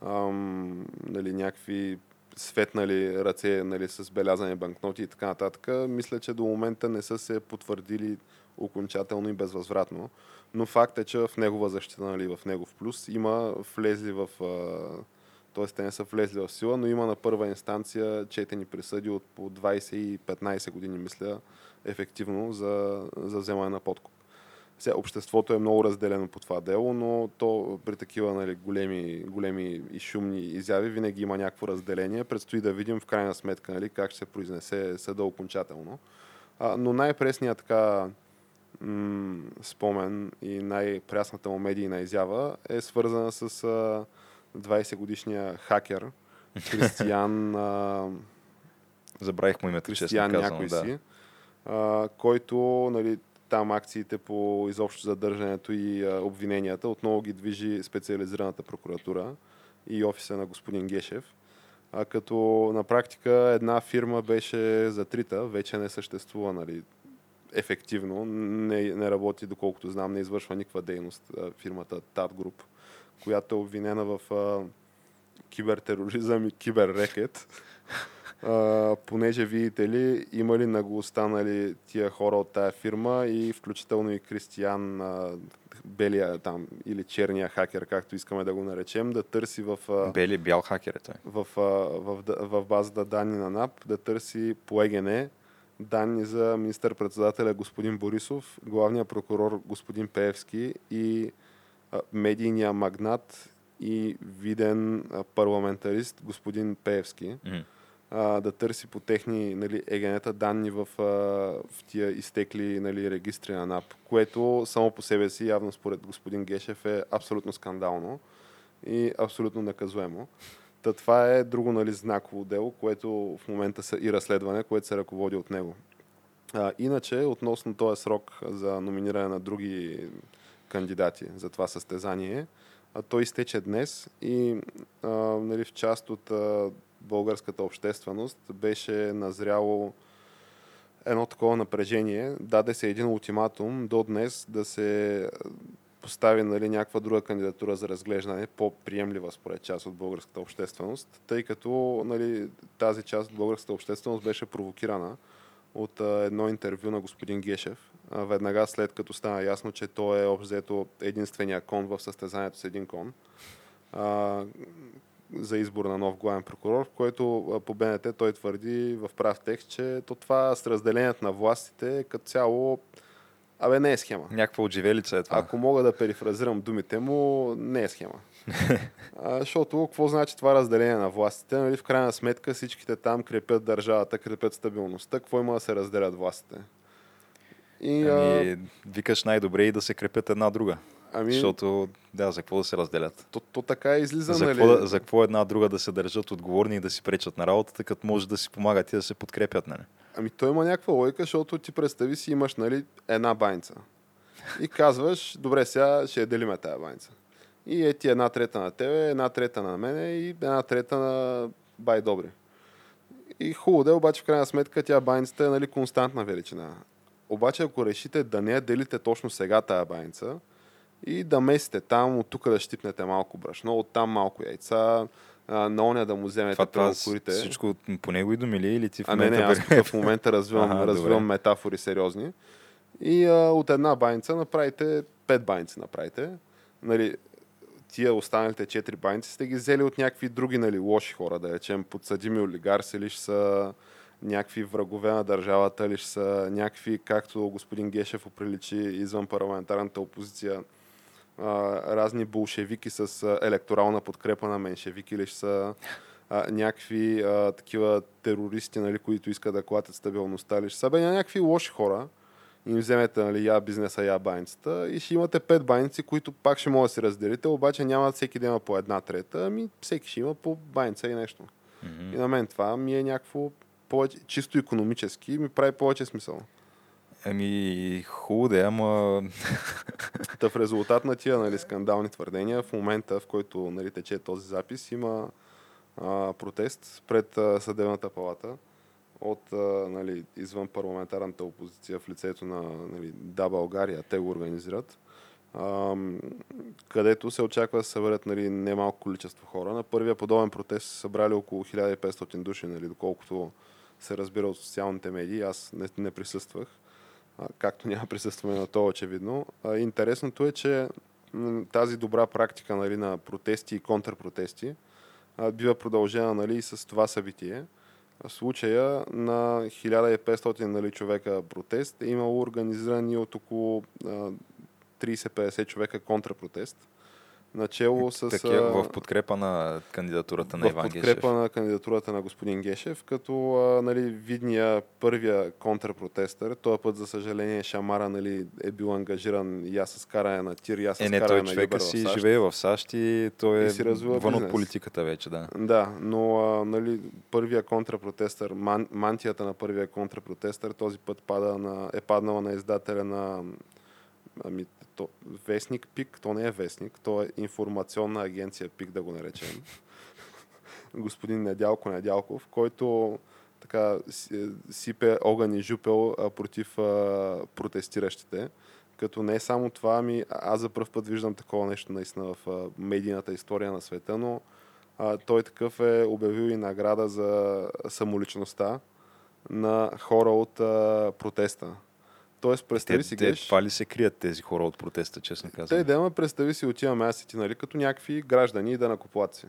ам, нали, някакви светнали ръце нали, с белязани банкноти и така нататък, мисля, че до момента не са се потвърдили окончателно и безвъзвратно. Но факт е, че в негова защита, нали, в негов плюс, има влезли в... т.е. те не са влезли в сила, но има на първа инстанция четени присъди от по 20 и 15 години, мисля, ефективно за, за вземане на подкуп. Сега, обществото е много разделено по това дело, но то при такива нали, големи, големи и шумни изяви винаги има някакво разделение. Предстои да видим в крайна сметка нали, как ще се произнесе съда окончателно. А, но най-пресният така м- спомен и най-прясната му медийна изява е свързана с а, 20-годишния хакер Кристиян, а, Забравих му името, честно Кристиян някой Да. си, а, който нали, там акциите по изобщо задържането и а, обвиненията отново ги движи специализираната прокуратура и офиса на господин Гешев. А, като на практика една фирма беше затрита, вече не съществува нали, ефективно, не, не работи, доколкото знам, не извършва никаква дейност а, фирмата TAT Group, която е обвинена в а, кибертероризъм и киберрекет. А, понеже, видите ли, имали наглостта нали, тия хора от тая фирма и включително и Кристиян, а, белия там или черния хакер, както искаме да го наречем, да търси в, а, Бели, бял хакер е той. в, а, в, д- в базата данни на НАП, да търси по ЕГН данни за министър-председателя господин Борисов, главния прокурор господин Пеевски и медийния магнат и виден парламентарист господин Пеевски а, да търси по техни нали, егенета данни в, а, в тия изтекли нали, регистри на НАП, което само по себе си, явно според господин Гешев, е абсолютно скандално и абсолютно наказуемо. Та това е друго нали, знаково дело, което в момента са и разследване, което се ръководи от него. А, иначе, относно този срок за номиниране на други кандидати за това състезание, а, той изтече днес и а, нали, в част от а, българската общественост беше назряло едно такова напрежение. Даде се един ултиматум до днес да се постави нали, някаква друга кандидатура за разглеждане, по-приемлива според част от българската общественост, тъй като нали, тази част от българската общественост беше провокирана от а, едно интервю на господин Гешев, веднага след като стана ясно, че той е обзето единствения кон в състезанието с един кон а, за избор на нов главен прокурор, в който по БНТ той твърди в прав текст, че то това с разделението на властите като цяло Абе, не е схема. Някаква отживелица е това. Ако мога да перифразирам думите му, не е схема. а, защото какво значи това разделение на властите? Нали, в крайна сметка всичките там крепят държавата, крепят стабилността. Какво има да се разделят властите? И, Ами, викаш най-добре и да се крепят една друга. ами Защото, да, за какво да се разделят? то, то така излиза, За нали? какво, за какво една друга да се държат отговорни и да си пречат на работата, като може да си помагат и да се подкрепят, нали? Ами той има някаква логика, защото ти представи си имаш нали, една баница. И казваш, добре, сега ще я делиме тая баница. И е ти една трета на тебе, една трета на мене и една трета на бай добри. И хубаво да е, обаче в крайна сметка тя баницата е нали, константна величина. Обаче ако решите да не я делите точно сега тая баница и да месите там, от тук да щипнете малко брашно, от там малко яйца, а, на оня да му вземете Това, правокорите. всичко по него и думили или ти в А не, не, момента... аз тук в момента развивам, Ага, развивам добре. метафори сериозни. И а, от една баница направите, пет баници направите. Нали, тия останалите четири баници сте ги взели от някакви други нали, лоши хора, да речем подсъдими олигарси или ще са някакви врагове на държавата, или ще са някакви, както господин Гешев оприличи извън парламентарната опозиция, а, разни болшевики с електорална подкрепа на меншевики, или ще са а, някакви а, такива терористи, нали, които искат да клатят стабилността, или ще са бе, някакви лоши хора, им вземете нали, я бизнеса, я баницата и ще имате пет баници, които пак ще може да си разделите, обаче няма всеки да има по една трета, ами всеки ще има по баница и нещо. Мгм. И на мен това ми е някакво повече, чисто економически ми прави повече смисъл. Ами, хубаво да е, ама... Та в резултат на тия нали, скандални твърдения, в момента, в който нали, тече този запис, има а, протест пред а, съдебната палата от а, нали, извън парламентарната опозиция в лицето на нали, Да България. Те го организират. Ам, където се очаква да се съберат нали, немалко количество хора. На първия подобен протест са събрали около 1500 души, нали, доколкото се разбира от социалните медии. Аз не, не присъствах а, както няма присъстване на това очевидно. А, интересното е, че тази добра практика нали, на протести и контрпротести а, бива продължена нали, с това събитие. В случая на 1500 нали, човека протест е имало организирани от около а, 30-50 човека контрпротест. Начало с... Такива в подкрепа на кандидатурата на в Иван подкрепа Гешев. на кандидатурата на господин Гешев, като а, нали, видния първия контрпротестър, този път за съжаление Шамара нали, е бил ангажиран я с каране на тир, я с Е, не, каране той на човека в си САЩ. живее в САЩ и той е И вън от бизнес. политиката вече, да. Да, но а, нали, първия контрапротестър, ман, мантията на първия контрапротестър този път пада на, е паднала на издателя на ами, то, Вестник ПИК, то не е Вестник, то е информационна агенция ПИК, да го наречем. Господин Недялко Недялков, който така си- сипе огън и жупел а, против а, протестиращите. Като не е само това, ами аз за първ път виждам такова нещо наистина в а, медийната история на света, но а, той такъв е обявил и награда за самоличността на хора от а, протеста. Тоест, Те, представи си, те, Геш, това ли се крият тези хора от протеста, честно те казвам? идея, представи си, отиваме аз и ти, нали, като някакви граждани и данакоплаци.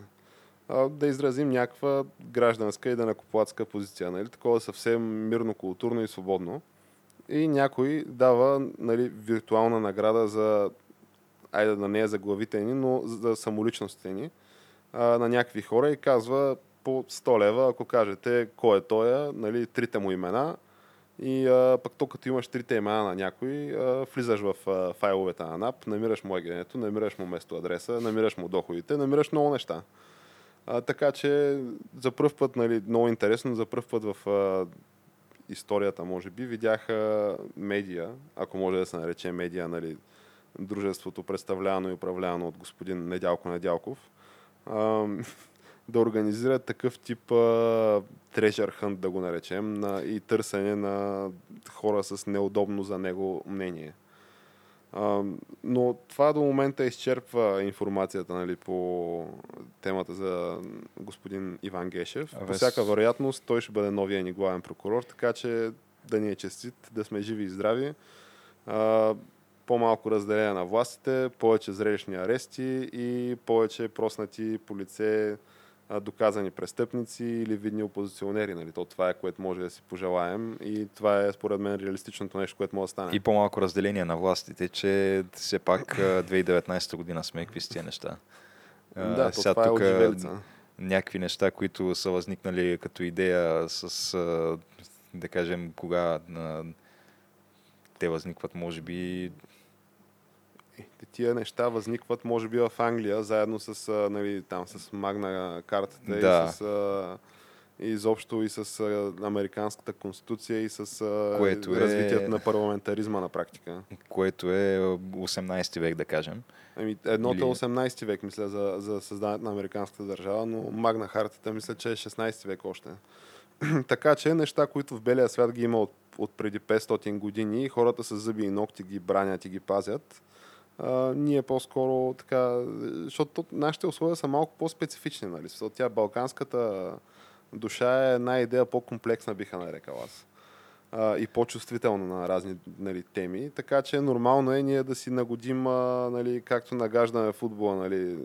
А, да изразим някаква гражданска и данакоплатска позиция, нали, такова съвсем мирно, културно и свободно. И някой дава нали, виртуална награда за, айде да не е за главите ни, но за самоличностите ни а, на някакви хора и казва по 100 лева, ако кажете кой е той, нали, трите му имена, и а, пък то като имаш трите имена на някой, а, влизаш в а, файловете на НАП, намираш му егенето, намираш му место адреса, намираш му доходите, намираш много неща. А, така че за първ път, нали, много интересно, за първ път в а, историята, може би, видях а, медия, ако може да се нарече медия, нали, дружеството представлявано и управлявано от господин Недялко Недялков, а, да организират такъв тип treasure hunt, да го наречем, на, и търсене на хора с неудобно за него мнение. А, но това до момента изчерпва информацията нали, по темата за господин Иван Гешев. Абе, По всяка вероятност той ще бъде новия ни главен прокурор, така че да ни е честит, да сме живи и здрави. А, по-малко разделение на властите, повече зрелищни арести и повече проснати по лице а, доказани престъпници или видни опозиционери. Нали? То това е, което може да си пожелаем и това е според мен реалистичното нещо, което може да стане. И по-малко разделение на властите, че все пак а, 2019 година сме какви с тия неща. Да, сега това е тук, отживелица. някакви неща, които са възникнали като идея с, да кажем, кога те възникват, може би, Е, Тия неща възникват, може би, в Англия, заедно с, а, нали, там, с магна картата Да. и с а, и изобщо и с а, американската конституция и с а, Което е- развитието на парламентаризма на практика. което е 18 век, да кажем. Ами, едното Или- е 18 век, мисля, за, за създаването на американската държава, но Магна Хартата мисля, че е 16 век още. така че неща, които в белия свят ги има от, от преди 500 години хората с зъби и ногти ги бранят и ги пазят, Ние по-скоро така, защото нашите условия са малко по-специфични, нали? Защото тя балканската душа е една идея по-комплексна, биха нарекал аз. А, и по-чувствителна на разни нали, теми. Така че нормално е ние да си нагодим, а, нали, както нагаждаме футбола, нали,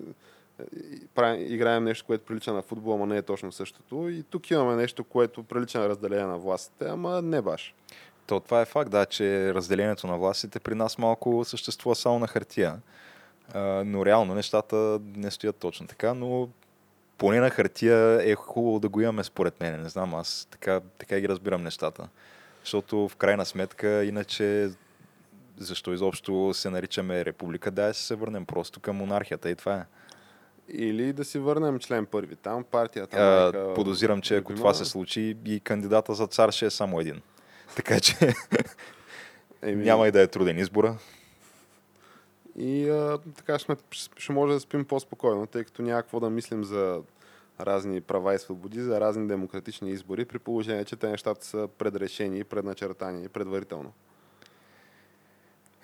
правим, играем нещо, което прилича на футбола, но не е точно същото. И тук имаме нещо, което прилича на разделение на властите, ама не баш. То това е факт, да, че разделението на властите при нас малко съществува само на хартия. А, но реално нещата не стоят точно така, но поне на хартия е хубаво да го имаме според мен. Не знам, аз така, така ги разбирам нещата. Защото в крайна сметка, иначе защо изобщо се наричаме република, да се върнем просто към монархията и това е. Или да си върнем член първи. Там партията. А, майка, подозирам, че ако това се случи, и кандидата за цар ще е само един. Така че Еми, няма и да е труден избора. И а, така ще, ще може да спим по-спокойно, тъй като няма какво да мислим за разни права и свободи, за разни демократични избори, при положение, че те нещата са предрешени, предначертани предварително.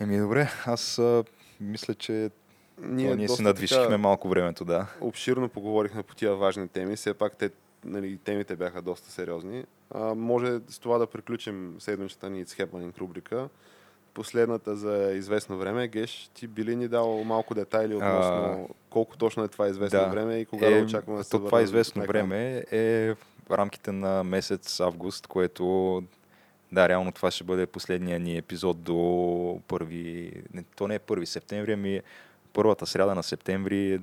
Еми добре, аз а, мисля, че ние, ние си надвишихме малко времето, да. Обширно поговорихме по тия важни теми, все пак те, нали, темите бяха доста сериозни. А, може с това да приключим седмичната ни It's Happening рубрика. Последната за известно време. Геш, ти би ли ни дал малко детайли относно колко точно е това известно да. време и кога да очакваме да се То това известно време е в рамките на месец август, което да, реално това ще бъде последния ни епизод до първи, не, то не е първи септември, ами първата сряда на септември,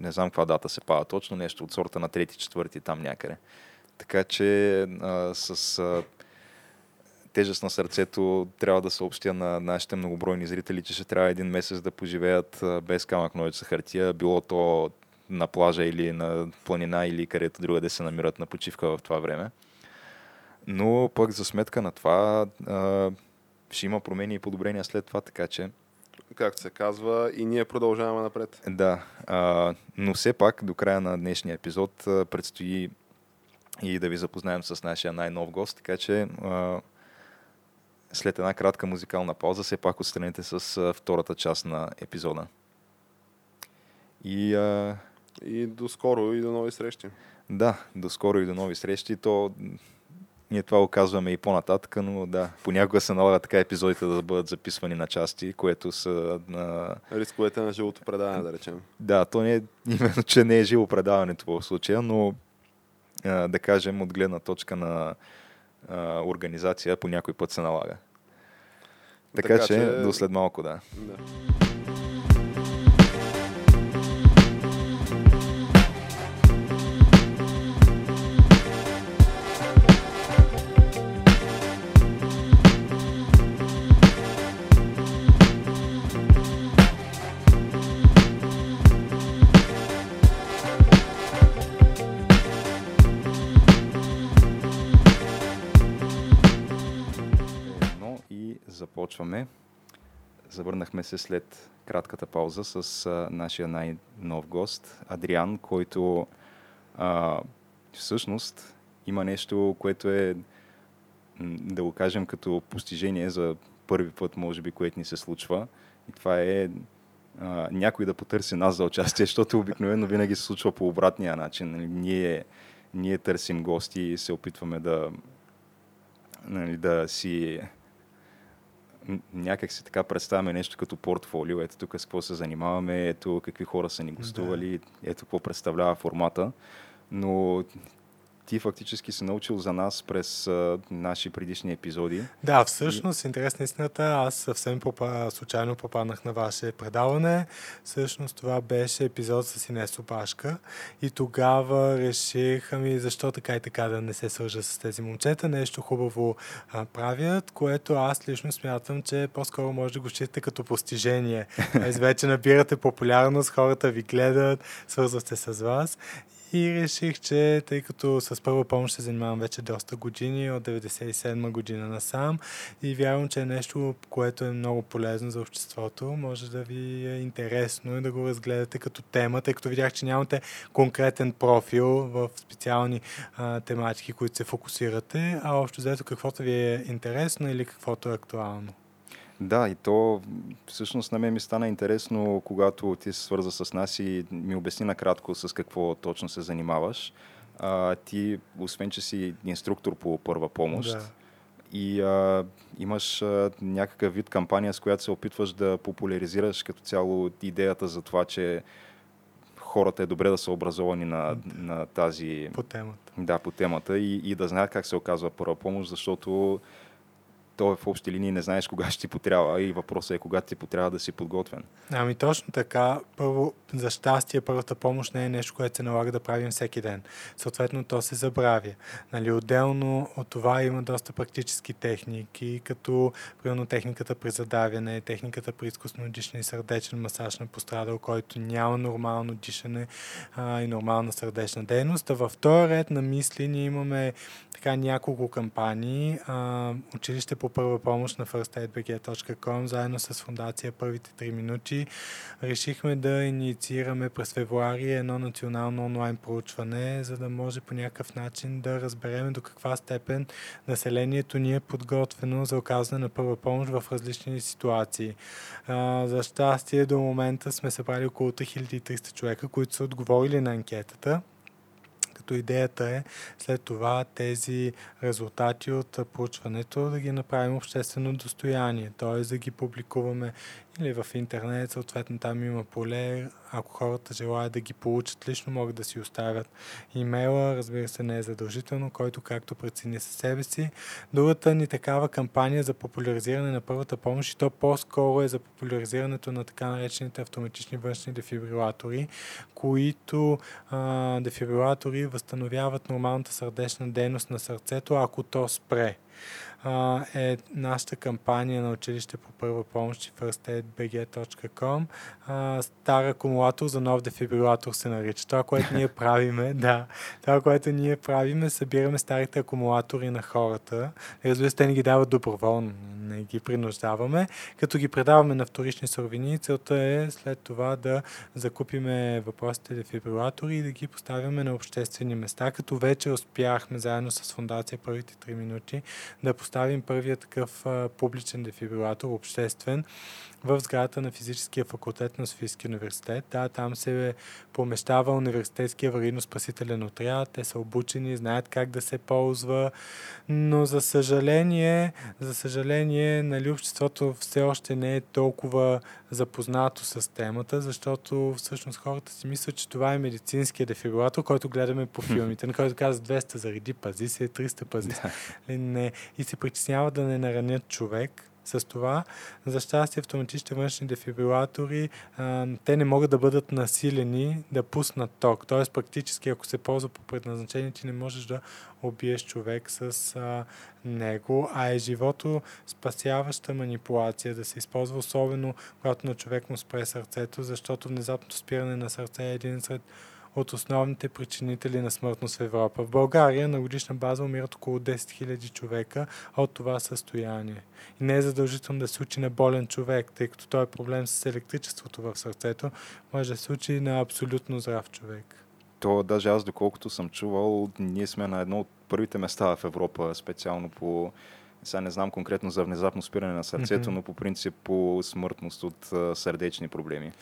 не знам каква дата се пада точно, нещо от сорта на трети, четвърти там някъде. Така че а, с а, тежест на сърцето трябва да съобщя на нашите многобройни зрители, че ще трябва един месец да поживеят а, без камък ножица хартия, било то на плажа или на планина или където друга да се намират на почивка в това време. Но пък за сметка на това а, ще има промени и подобрения след това, така че Както се казва, и ние продължаваме напред. да, а, но все пак до края на днешния епизод а, предстои и да ви запознаем с нашия най-нов гост, така че а, след една кратка музикална пауза все пак отстраните с а, втората част на епизода. И а, И до скоро и до нови срещи. да, до скоро и до нови срещи. То ние това го казваме и по-нататък, но да, понякога се налага така епизодите да бъдат записвани на части, което са на... Рисковете на живото предаване, да речем. Да, то не е именно, че не е живо предаването в случая, но да кажем от гледна точка на а, организация по някой път се налага. Така, Така че, че- до след малко, да. Да. Започваме. Завърнахме се след кратката пауза с а, нашия най-нов гост, Адриан, който а, всъщност има нещо, което е, да го кажем, като постижение за първи път, може би, което ни се случва. И това е а, някой да потърси нас за участие, защото обикновено винаги се случва по обратния начин. Нали, Ние, ние търсим гости и се опитваме да, нали, да си някак си така представяме нещо като портфолио. Ето тук с какво се занимаваме, ето какви хора са ни гостували, ето какво представлява формата. Но ти фактически си научил за нас през а, наши предишни епизоди. Да, всъщност, интерес на истината, аз съвсем попа, случайно попаднах на ваше предаване. Всъщност това беше епизод с Инес Опашка и тогава реших, ами защо така и така да не се свържа с тези момчета, нещо хубаво а, правят, което аз лично смятам, че по-скоро може да го считате като постижение. Тоест вече набирате популярност, хората ви гледат, свързват се с вас и реших, че тъй като с първа помощ се занимавам вече доста години, от 97 година насам и вярвам, че е нещо, което е много полезно за обществото, може да ви е интересно и да го разгледате като тема, тъй като видях, че нямате конкретен профил в специални а, тематики, които се фокусирате, а общо взето каквото ви е интересно или каквото е актуално. Да, и то всъщност на мен ми стана интересно, когато ти се свърза с нас и ми обясни накратко с какво точно се занимаваш. А, ти, освен че си инструктор по първа помощ, Да. и а, имаш а, някакъв вид кампания, с която се опитваш да популяризираш като цяло идеята за това, че хората е добре да са образовани на, на тази По темата. да, по темата и, и да знаят как се оказва първа помощ, защото то в общи линии не знаеш кога ще ти потрябва и въпросът е кога ти потрябва да си подготвен. Ами точно така. Първо, за щастие, първата помощ не е нещо, което се налага да правим всеки ден. Съответно, то се забравя. Нали, отделно от това има доста практически техники, като примерно техниката при задавяне, техниката при изкусно дишане и сърдечен масаж на пострадал, който няма нормално дишане а, и нормална сърдечна дейност. А във втори ред на мисли ние имаме така няколко кампании. А, училище по първа помощ на firstaidbg.com заедно с фундация Първите 3 минути решихме да инициираме през февруари едно национално онлайн проучване, за да може по някакъв начин да разберем до каква степен населението ни е подготвено за оказване на първа помощ в различни ситуации. За щастие до момента сме събрали около 3300 човека, които са отговорили на анкетата като идеята е след това тези резултати от проучването да ги направим обществено достояние, т.е. да ги публикуваме или в интернет, съответно там има поле, ако хората желаят да ги получат лично, могат да си оставят имейла, разбира се не е задължително, който както прецени със себе си. Другата ни такава кампания за популяризиране на първата помощ и то по-скоро е за популяризирането на така наречените автоматични външни дефибрилатори, които а, дефибрилатори възстановяват нормалната сърдечна дейност на сърцето, ако то спре а, е нашата кампания на училище по първа помощ и firstaidbg.com. А, стар акумулатор за нов дефибрилатор се нарича. Това, което ние правиме, да, това, което ние правиме, събираме старите акумулатори на хората. Разбира се, те ни ги дават доброволно, не ги принуждаваме, като ги предаваме на вторични суровини. Целта е след това да закупиме въпросите дефибрилатори и да ги поставяме на обществени места, като вече успяхме заедно с фундация първите 3 минути да поставим първия такъв публичен дефибрилатор, обществен, в сградата на физическия факултет на Софийския университет. Да, там се помещава университетския аварийно-спасителен отряд, те са обучени, знаят как да се ползва, но за съжаление, за съжаление, нали, обществото все още не е толкова запознато с темата, защото всъщност хората си мислят, че това е медицинския дефибрилатор, който гледаме по филмите, на който казва 200 зареди, пази се, 300 пази се. Нали, Не. И се притесняват да не наранят човек с това. За щастие, автоматичните външни дефибрилатори, те не могат да бъдат насилени да пуснат ток. Тоест, практически, ако се ползва по предназначение, ти не можеш да убиеш човек с а, него, а е живото спасяваща манипулация да се използва, особено когато на човек му спре сърцето, защото внезапното спиране на сърце е един сред от основните причинители на смъртност в Европа. В България на годишна база умират около 10 000 човека от това състояние. И не е задължително да се случи на болен човек, тъй като той е проблем с електричеството в сърцето, може да се случи на абсолютно здрав човек. То даже аз, доколкото съм чувал, ние сме на едно от първите места в Европа, специално по сега не знам конкретно за внезапно спиране на сърцето, Мгм. но по принцип по смъртност от а, сърдечни проблеми.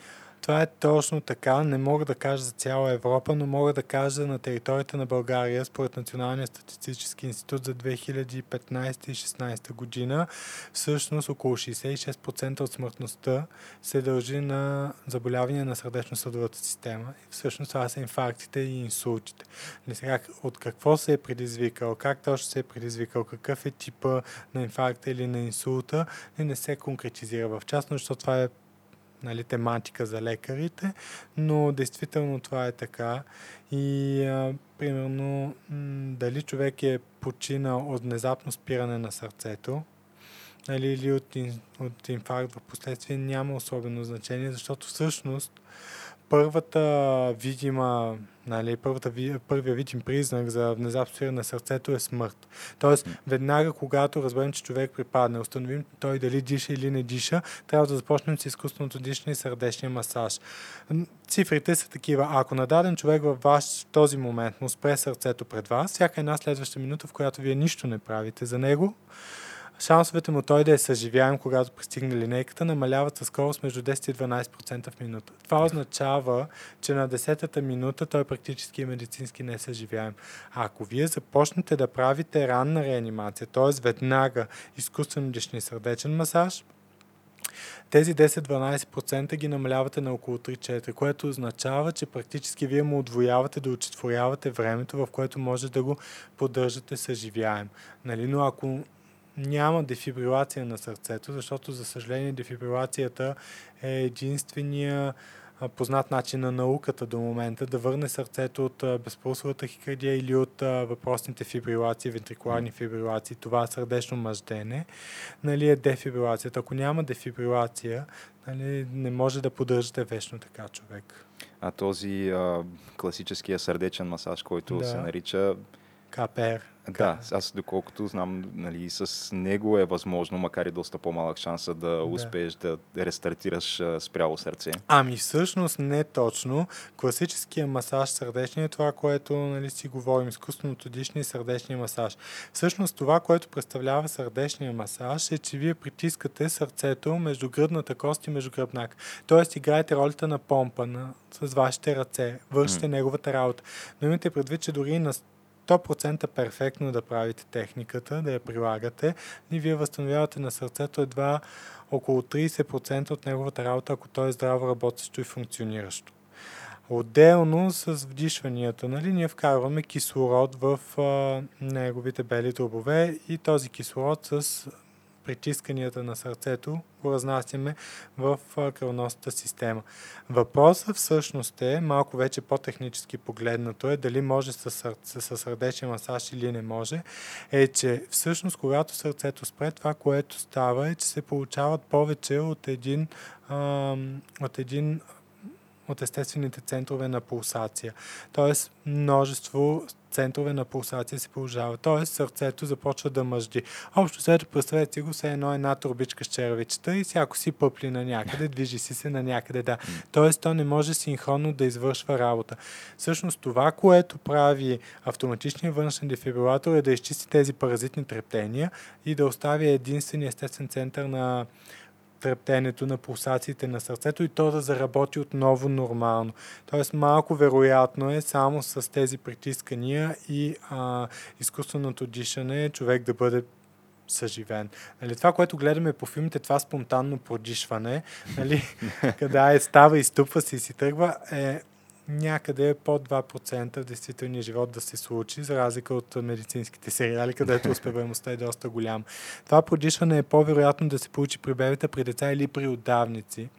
Това е точно така. Не мога да кажа за цяла Европа, но мога да кажа на територията на България, според Националния статистически институт за 2015 и 2016 година, всъщност около 66% от смъртността се дължи на заболявания на сърдечно-съдовата система. Всъщност това са инфарктите и инсултите. Не сега, от какво се е предизвикал, как точно се е предизвикал, какъв е типа на инфаркта или на инсулта, не се конкретизира в частност, защото това е нали, тематика за лекарите, но действително това е така. И а, примерно, м- дали човек е починал от внезапно спиране на сърцето, нали, или от, ин, от инфаркт в последствие, няма особено значение, защото всъщност първата видима, нали, първата, ви- първия видим признак за внезапно спиране на сърцето е смърт. Тоест, веднага когато разберем, че човек припадне, установим той дали диша или не диша, трябва да започнем с изкуственото дишане и сърдечния масаж. Цифрите са такива. Ако на даден човек във ваш в този момент му спре сърцето пред вас, всяка една следваща минута, в която вие нищо не правите за него, шансовете му той да е съживяем, когато пристигне линейката, намаляват със скорост между 10 и 12% в минута. Това означава, че на 10-та минута той практически е медицински несъживяем. А ако вие започнете да правите ранна реанимация, т.е. веднага изкуствено дишни сърдечен масаж, тези 10-12% ги намалявате на около 3-4, което означава, че практически вие му отвоявате да очетворявате времето, в което може да го поддържате съживяем. Нали? Но ако няма дефибрилация на сърцето, защото за съжаление дефибрилацията е единствения познат начин на науката до момента да върне сърцето от безпулсовата хикардия или от въпросните фибрилации, вентрикуларни фибрилации, това сърдечно мъждене, нали, е дефибрилацията. Ако няма дефибрилация, нали, не може да поддържате вечно така човек. А този а, класическия сърдечен масаж, който да. се нарича КПР. Да, аз доколкото знам, нали, с него е възможно, макар и доста по-малък шанса да, да. успееш да рестартираш спряло сърце. Ами всъщност не точно. Класическия масаж сърдечния е това, което нали, си говорим, изкуственото дишни и сърдечния масаж. Всъщност това, което представлява сърдечния масаж е, че вие притискате сърцето между гръдната кост и между гръбнак. Тоест играете ролята на помпа на, с вашите ръце, вършите mm. неговата работа. Но имате предвид, че дори на 100% перфектно да правите техниката, да я прилагате и вие възстановявате на сърцето едва около 30% от неговата работа, ако той е здраво работещо и функциониращо. Отделно с вдишванията, нали, ние вкарваме кислород в а, неговите бели дробове и този кислород с притисканията на сърцето го разнасяме в кръвносната система. Въпросът всъщност е, малко вече по-технически погледнато е, дали може с, с сърдечен масаж или не може, е, че всъщност когато сърцето спре, това, което става е, че се получават повече от един, а, от един от естествените центрове на пулсация. Тоест, множество центрове на пулсация се получава. Тоест, сърцето започва да мъжди. Общо след представете си го, все едно една турбичка с червичета и всяко си пъпли на някъде, движи си се на някъде, да. Тоест, то не може синхронно да извършва работа. Всъщност, това, което прави автоматичният външен дефибрилатор е да изчисти тези паразитни трептения и да остави единствен естествен център на трептенето на пулсациите на сърцето и то да заработи отново нормално. Тоест малко вероятно е само с тези притискания и а, изкуственото дишане човек да бъде съживен. Нали, това, което гледаме по филмите, това спонтанно продишване, нали, къде е става, изтупва се и си тръгва, е някъде под 2% в действителния живот да се случи, за разлика от медицинските сериали, където успеваемостта е доста голяма. Това продишване е по-вероятно да се получи при бебета, при деца или при отдавници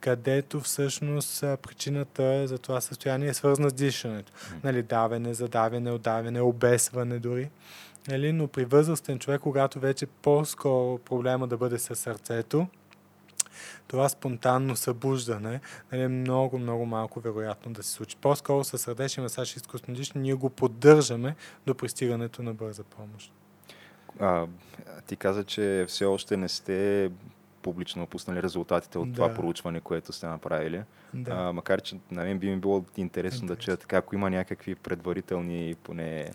където всъщност причината за това състояние е свързана с дишането. Нали, давене, задавяне, отдавяне, обесване дори. Нали, но при възрастен човек, когато вече по-скоро проблема да бъде със сърцето, това спонтанно събуждане нали, е много, много малко вероятно да се случи. По-скоро с сърдечен масаж и изкуствено ние го поддържаме до пристигането на бърза помощ. А, ти каза, че все още не сте публично опуснали резултатите от да. това проучване, което сте направили. Да. А, макар, че на мен би ми било интересно Интерес. да чуя така, ако има някакви предварителни поне...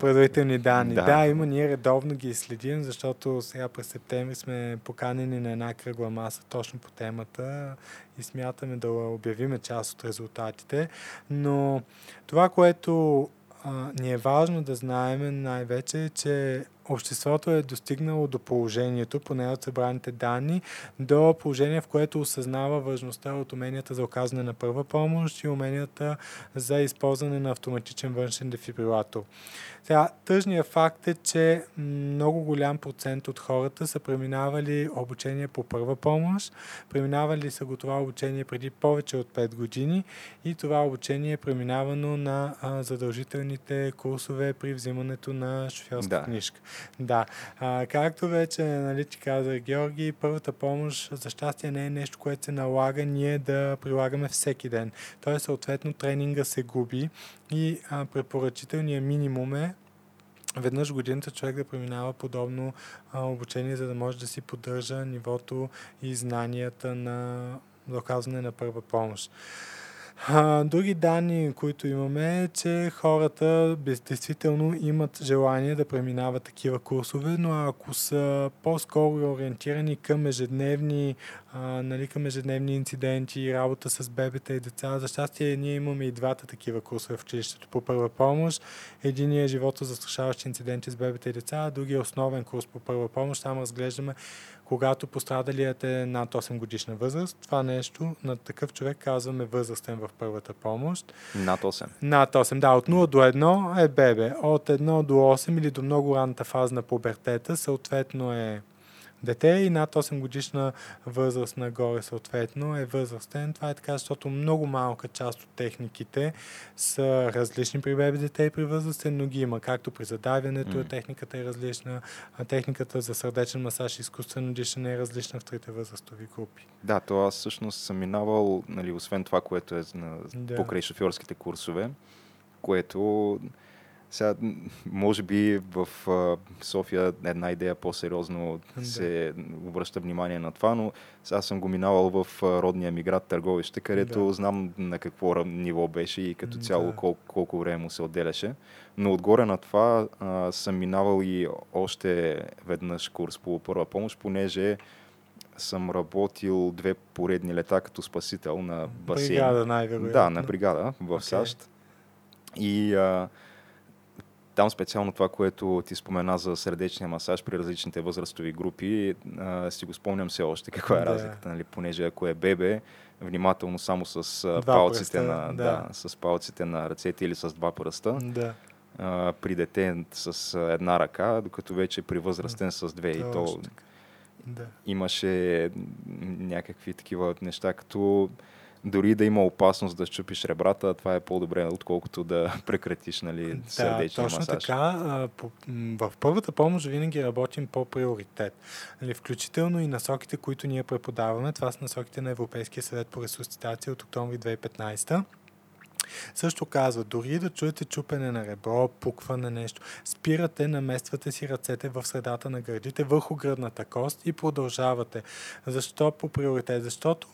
Предварителни данни. Да. да, има, ние редовно ги следим, защото сега през септември сме поканени на една кръгла маса точно по темата и смятаме да обявиме част от резултатите. Но това, което а, ни е важно да знаем най-вече е, че обществото е достигнало до положението, поне от събраните данни, до положение, в което осъзнава важността от уменията за оказане на първа помощ и уменията за използване на автоматичен външен дефибрилатор. Сега, тъжният факт е, че много голям процент от хората са преминавали обучение по първа помощ, преминавали са го това обучение преди повече от 5 години и това обучение е преминавано на а, задължителните курсове при взимането на шофьорска да. книжка. Да. А, както вече нали, ти каза Георги, първата помощ за щастие не е нещо, което се налага ние да прилагаме всеки ден. Тоест, съответно, тренинга се губи и а, препоръчителният минимум е веднъж годината човек да преминава подобно а, обучение, за да може да си поддържа нивото и знанията на доказване на първа помощ. Други данни, които имаме, е, че хората действително имат желание да преминават такива курсове, но ако са по-скоро ориентирани към ежедневни, а, нали, към ежедневни инциденти, работа с бебета и деца, за щастие ние имаме и двата такива курсове в училището по първа помощ. Единият е живота застрашаващи инциденти с бебета и деца, а другия е основен курс по първа помощ. Там разглеждаме когато пострадалият е над 8 годишна възраст. Това нещо на такъв човек казваме възрастен в първата помощ. Над 8. Над 8, да. От 0 до 1 е бебе. От 1 до 8 или до много ранната фаза на пубертета съответно е дете и над 8 годишна възраст нагоре съответно е възрастен. Това е така, защото много малка част от техниките са различни при бебе дете и при възрастен, но ги има. Както при задавянето mm. техниката е различна, а техниката за сърдечен масаж и изкуствено дишане е различна в трите възрастови групи. Да, то аз всъщност съм минавал, нали, освен това, което е на, да. покрай шофьорските курсове, което сега, може би в София една идея по-сериозно да. се обръща внимание на това, но аз съм го минавал в родния ми град Търговище, където да. знам на какво ниво беше и като цяло да. колко, колко време му се отделяше. Но отгоре на това а, съм минавал и още веднъж курс по първа помощ, понеже съм работил две поредни лета като спасител на басейн. Бригада, най-вероятно. Да, на бригада в okay. САЩ. И а, там специално това, което ти спомена за сърдечния масаж при различните възрастови групи, а, си го спомням все още каква е да. разликата, нали? понеже ако е бебе, внимателно само с два палците, пръста, на, да. Да, с палците на ръцете или с два пръста. Да. А, при дете с една ръка, докато вече при възрастен с две. Да, и то да. имаше някакви такива неща, като дори да има опасност да щупиш ребрата, това е по-добре, отколкото да прекратиш нали, сърдечния да, точно масаж. така. В първата помощ винаги работим по приоритет. Нали, включително и насоките, които ние преподаваме. Това са насоките на Европейския съвет по ресусцитация от октомври 2015 също казва, дори да чуете чупене на ребро, пукване нещо, спирате, намествате си ръцете в средата на гърдите, върху гръдната кост и продължавате. Защо по приоритет? Защото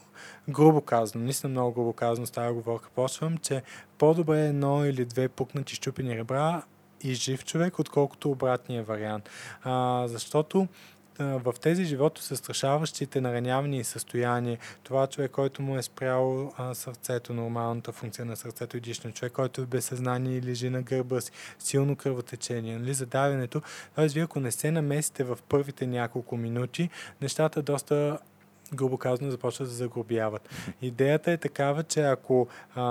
грубо казано, наистина много грубо казано, става говорка, почвам, че по-добре е едно или две пукнати щупени ребра и жив човек, отколкото обратния вариант. А, защото в тези живото се страшаващите наранявани състояния, това човек, който му е спрял а, сърцето, нормалната функция на сърцето и дишно, човек, който е без съзнание и лежи на гърба си, силно кръвотечение, нали, задавянето, т.е. вие ако не се намесите в първите няколко минути, нещата доста грубо казано, започват да загробяват. Идеята е такава, че ако а,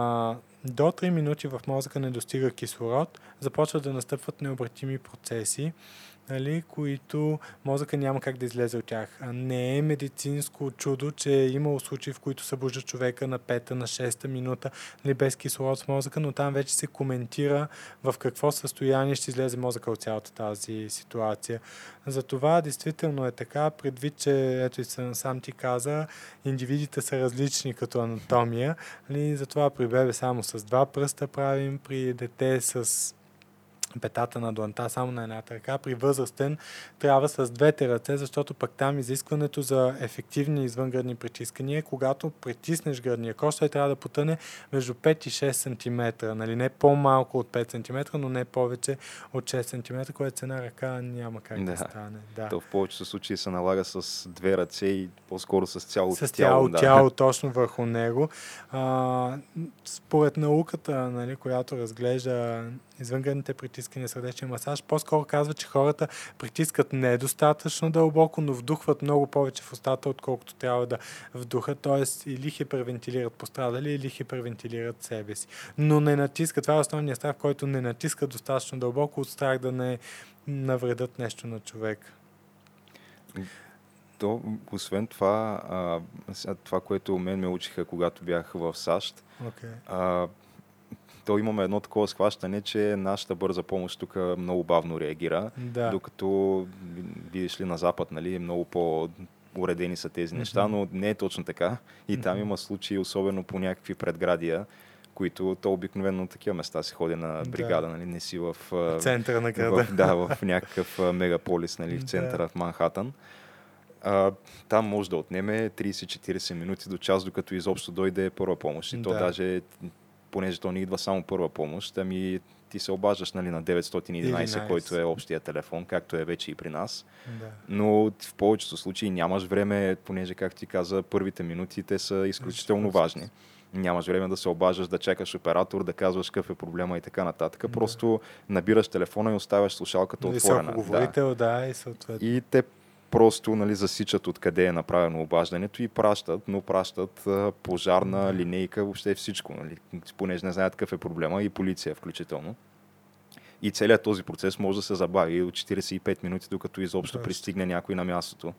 до 3 минути в мозъка не достига кислород, започват да настъпват необратими процеси, нали, които мозъка няма как да излезе от тях. Не е медицинско чудо, че е имало случаи, в които събужда човека на пета, на шеста минута, нали, без кислород в мозъка, но там вече се коментира в какво състояние ще излезе мозъка от цялата тази ситуация. Затова действително е така, предвид, че ето и сам ти каза, индивидите са различни като анатомия. Нали, затова при бебе само с два пръста правим, при дете с петата на дланта само на едната ръка. При възрастен трябва с двете ръце, защото пък там изискването за ефективни извънгръдни притискания когато притиснеш гръдния кош, той трябва да потъне между 5 и 6 см. Нали? Не по-малко от 5 см, но не повече от 6 см, което с една ръка няма как да, да стане. Да. То в повечето случаи се налага с две ръце и по-скоро с цяло с тяло. С цяло тяло точно върху него. А, според науката, нали, която разглежда извънгръдните притискания, сърдечен масаж, по-скоро казва, че хората притискат недостатъчно дълбоко, но вдухват много повече в устата, отколкото трябва да вдухат, т.е. или хипервентилират пострадали, или хипервентилират себе си. Но не натискат, това е основният страх, който не натискат достатъчно дълбоко от страх да не навредят нещо на човек. То, освен това, а, това, което мен ме учиха, когато бях в САЩ, okay. а, то имаме едно такова схващане, че нашата бърза помощ тук много бавно реагира, да. докато видиш ли на Запад, нали, много по уредени са тези неща, но не е точно така. И там има случаи, особено по някакви предградия, които то обикновено такива места се ходи на бригада, да. нали, не си в... Центъра на града. В, да, в някакъв мегаполис, нали, в центъра да. в Манхатън. А, там може да отнеме 30-40 минути до час, докато изобщо дойде първа помощ. И то Да. даже, понеже то не идва само първа помощ, ами ти се обаждаш нали, на 911, 11. който е общия телефон, както е вече и при нас. Да. Но в повечето случаи нямаш време, понеже, както ти каза, първите минути те са изключително важни. Нямаш време да се обаждаш, да чакаш оператор, да казваш какъв е проблема и така нататък. Просто набираш телефона и оставяш слушалката отворена. Да. Високоговорител, да. да, и съответно. И те просто нали, засичат откъде е направено обаждането и пращат, но пращат пожарна линейка, въобще всичко, нали, понеже не знаят какъв е проблема и полиция включително. И целият този процес може да се забави от 45 минути, докато изобщо Точно. пристигне някой на мястото.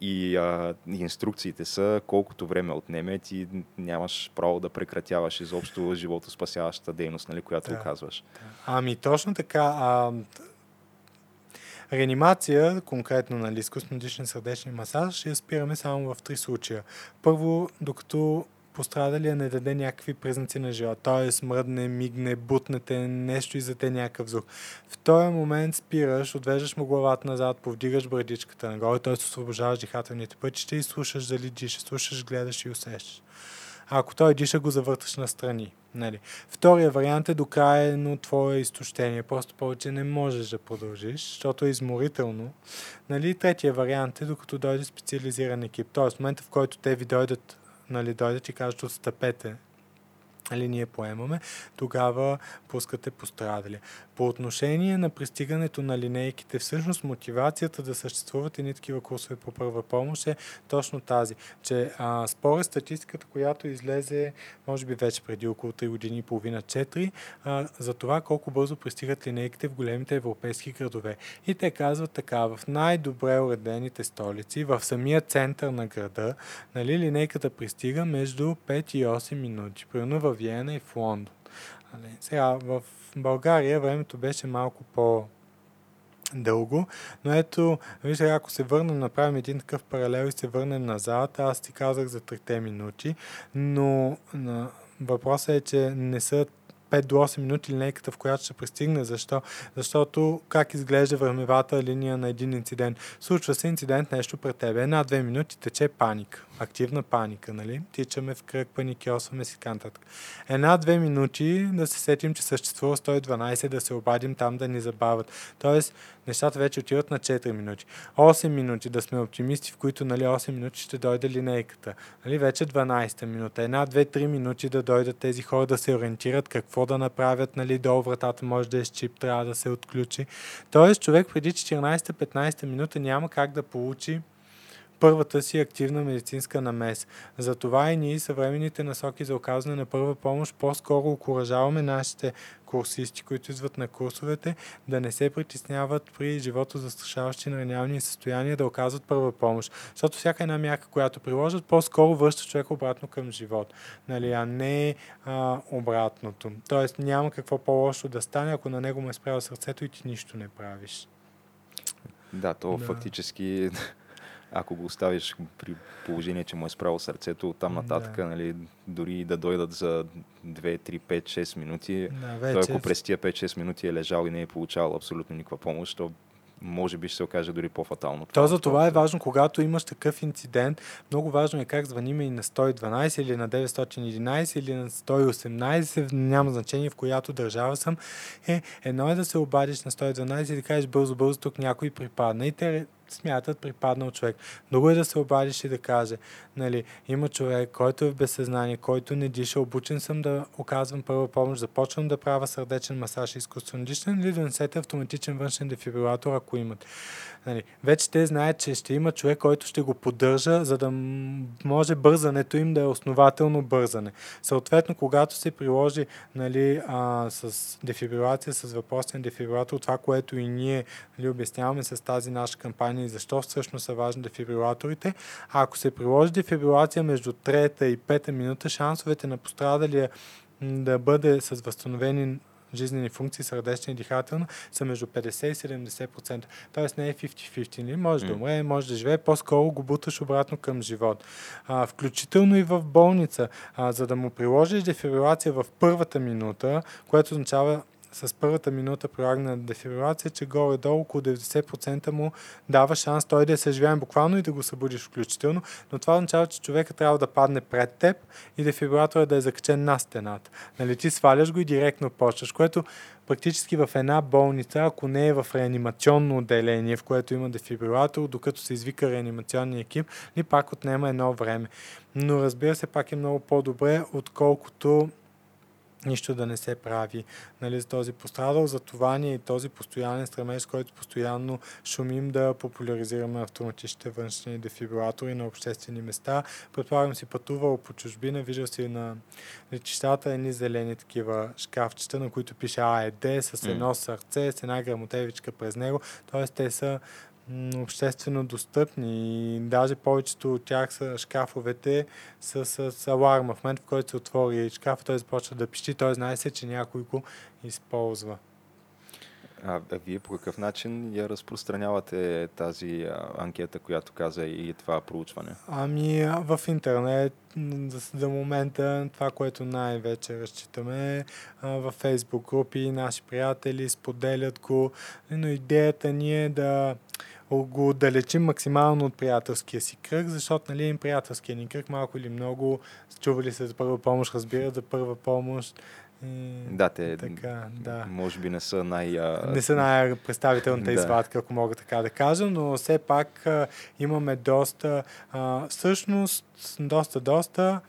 И а, инструкциите са колкото време отнеме, ти нямаш право да прекратяваш изобщо животоспасяващата дейност, нали, която Да. оказваш. Ами точно така. А, реанимация, конкретно нали, изкуствено дишен сърдечни масаж, ще я спираме само в три случая. Първо, докато пострадалия не даде някакви признаци на живот, т.е. мръдне, мигне, бутнете, нещо издаде някакъв звук. В този момент спираш, отвеждаш му главата назад, повдигаш брадичката нагоре, т.е. освобождаваш дихателните пътища и слушаш дали диша, слушаш, гледаш и усещаш. А ако той диша, го завърташ настрани. Нали. Втория вариант е до крайно твое изтощение. Просто повече не можеш да продължиш, защото е изморително. Нали. Третия вариант е докато дойде специализиран екип. Тоест в момента, в който те ви дойдат, нали, дойдат и кажат отстъпете, нали, ние поемаме, тогава пускате пострадали. По отношение на пристигането на линейките, всъщност мотивацията да съществуват едни такива курсове по първа помощ е точно тази, че а, според статистиката, която излезе, може би вече преди около 3 години и половина, 4, а, за това колко бързо пристигат линейките в големите европейски градове. И те казват така, в най-добре уредените столици, в самия център на града, нали, линейката пристига между 5 и 8 минути. Примерно в Виена и в Лондон. Нали. Сега, в България времето беше малко по дълго, но ето, виж, ако се върнем, направим един такъв паралел и се върнем назад, аз ти казах за 3 минути, но на, въпросът е, че не са 5 до 8 минути линейката, в която ще пристигне. Защо? Защото как изглежда времевата линия на един инцидент? Случва се инцидент нещо пред тебе. Една-две минути тече паника. Активна паника, нали? Тичаме в кръг, паникьосваме си така. Една-две минути да се сетим, че съществува 112, да се обадим там да ни забавят. Тоест, нещата вече отиват на 4 минути. 8 минути да сме оптимисти, в които нали, 8 минути ще дойде линейката. Нали, вече 12 минута. Една, 2, 3 минути да дойдат тези хора да се ориентират какво да направят. Нали, долу вратата може да е с чип, трябва да се отключи. Тоест, човек преди 14-15 минута няма как да получи първата си активна медицинска намес. Затова и ние съвременните насоки за оказване на първа помощ по-скоро окоръжаваме нашите курсисти, които идват на курсовете, да не се притесняват при живото застрашаващи наранявания състояния да оказват първа помощ. Защото всяка една мярка, която приложат, по-скоро връща човек обратно към живот, нали, а не а, обратното. Тоест няма какво по-лошо да стане, ако на него му е спряло сърцето и ти нищо не правиш. Да, то Да. фактически, ако го оставиш при положение, че му е справо сърцето, Да. нататък, нали, дори да дойдат за 2, 3, 5, 6 минути, Да, той вече ако през тия 5-6 минути е лежал и не е получавал абсолютно никаква помощ, то може би ще се окаже дори по-фатално. То за това е важно, когато имаш такъв инцидент, много важно е как звъниме и на 112 или на 911 или на 118, няма значение в която държава съм. Е, едно е да се обадиш на 112 и да кажеш бързо, бързо, тук някой припадна и те смятат припаднал човек. Друго е да се обадиш и да каже, нали, има човек, който е в безсъзнание, който не диша, обучен съм да оказвам първа помощ, започвам да правя сърдечен масаж и изкуствено дишане или да несете автоматичен външен дефибрилатор, ако имат. Нали, вече те знаят, че ще има човек, който ще го поддържа, за да може бързането им да е основателно бързане. Съответно, когато се приложи нали, а, с дефибрилация, с въпросен дефибрилатор, това, което и ние нали, обясняваме с тази наша кампания и защо всъщност са важни дефибрилаторите, ако се приложи дефибрилация между трета и пета минута, шансовете на пострадалия да бъде с възстановени жизнени функции, сърдечна и дихателна, са между 50 и 70%. Тоест не е 50-50. Нали? Може да М. умре, може да живее, по-скоро го буташ обратно към живот. А, включително и в болница. А, за да му приложиш дефибрилация в първата минута, което означава с първата минута прилагана дефибрилация, че горе-долу около 90% му дава шанс той да е съживяем буквално и да го събудиш включително, но това означава, че човека трябва да падне пред теб и дефибрилатора да е закачен на стената. Нали, ти сваляш го и директно почваш, което практически в една болница, ако не е в реанимационно отделение, в което има дефибрилатор, докато се извика реанимационния екип, ни пак отнема едно време. Но разбира се, пак е много по-добре, отколкото нищо да не се прави нали, за този пострадал. За това ни е и този постоянен стремеж, с който постоянно шумим да популяризираме автоматичните външни дефибрилатори на обществени места. Предполагам си пътувал по чужбина, виждал си на летищата едни зелени такива шкафчета, на които пише АЕД с едно сърце, с една грамотевичка през него. Тоест те са обществено достъпни и даже повечето от тях са шкафовете с, с, с аларма. В момента, в който се отвори шкаф, той започва да пищи, той знае се, че някой го използва. А, а вие по какъв начин я разпространявате тази а, анкета, която каза и това проучване? Ами в интернет за, за момента това, което най-вече разчитаме а, във Facebook групи, наши приятели споделят го, но идеята ни е да го отдалечим максимално от приятелския си кръг, защото нали, им приятелския ни кръг малко или много чували се за първа помощ, разбират за първа помощ. И, да, те така, да. може би не са най... Не са най-представителната да. извадка, ако мога така да кажа, но все пак а, имаме доста... А, всъщност, доста, доста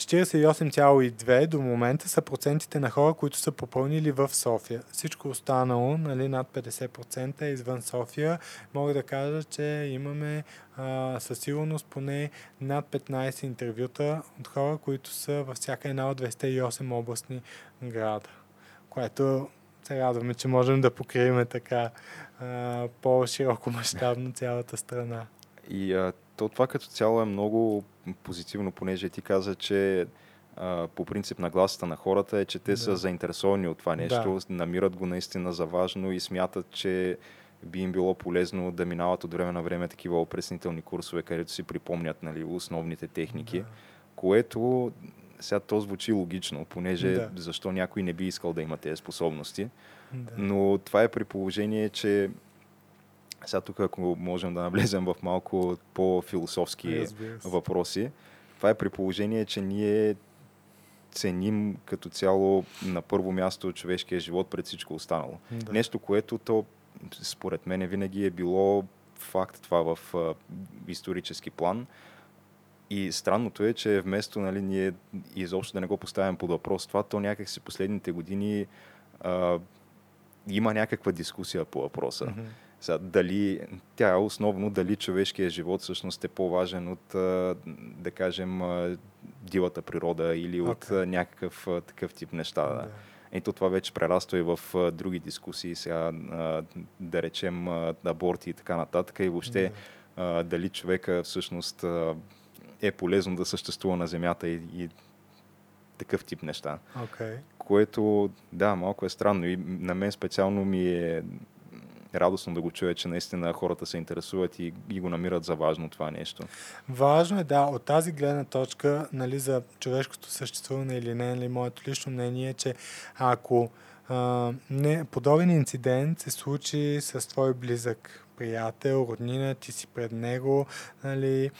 48,2 до момента са процентите на хора, които са попълнили в София. Всичко останало, нали, над 50% е извън София. Мога да кажа, че имаме а, със сигурност поне над 15 интервюта от хора, които са във всяка една от 208 областни града. Което се радваме, че можем да покрием така а, по-широко мащабно цялата страна. И а, то това като цяло е много позитивно, понеже ти каза, че а, по принцип нагласата на хората е, че те да. са заинтересовани от това нещо, да. намират го наистина за важно и смятат, че би им било полезно да минават от време на време такива опреснителни курсове, където си припомнят нали, основните техники, да. което сега то звучи логично, понеже да. защо някой не би искал да има тези способности. Да. Но това е при положение, че сега тук, ако можем да навлезем в малко по-философски въпроси, това е при положение, че ние ценим като цяло на първо място човешкия живот пред всичко останало. Да. Нещо, което то според мен винаги е било факт това в а, исторически план. И странното е, че вместо нали, ние изобщо да не го поставим под въпрос това, то някакси последните години а, има някаква дискусия по въпроса. Mm-hmm. Сега, дали, тя е основно дали човешкият живот всъщност е по-важен от, да кажем, дивата природа или okay. от някакъв такъв тип неща. Да. Ето това вече прераства и в други дискусии, сега да речем аборти и така нататък и въобще да. дали човека всъщност е полезно да съществува на Земята и, и такъв тип неща. Okay. Което, да, малко е странно и на мен специално ми е радостно да го чуя, че наистина хората се интересуват и, и го намират за важно това нещо. Важно е, да, от тази гледна точка, нали, за човешкото съществуване или не, нали, моето лично мнение е, че ако а, не, подобен инцидент се случи с твой близък приятел, роднина, ти си пред него, нали,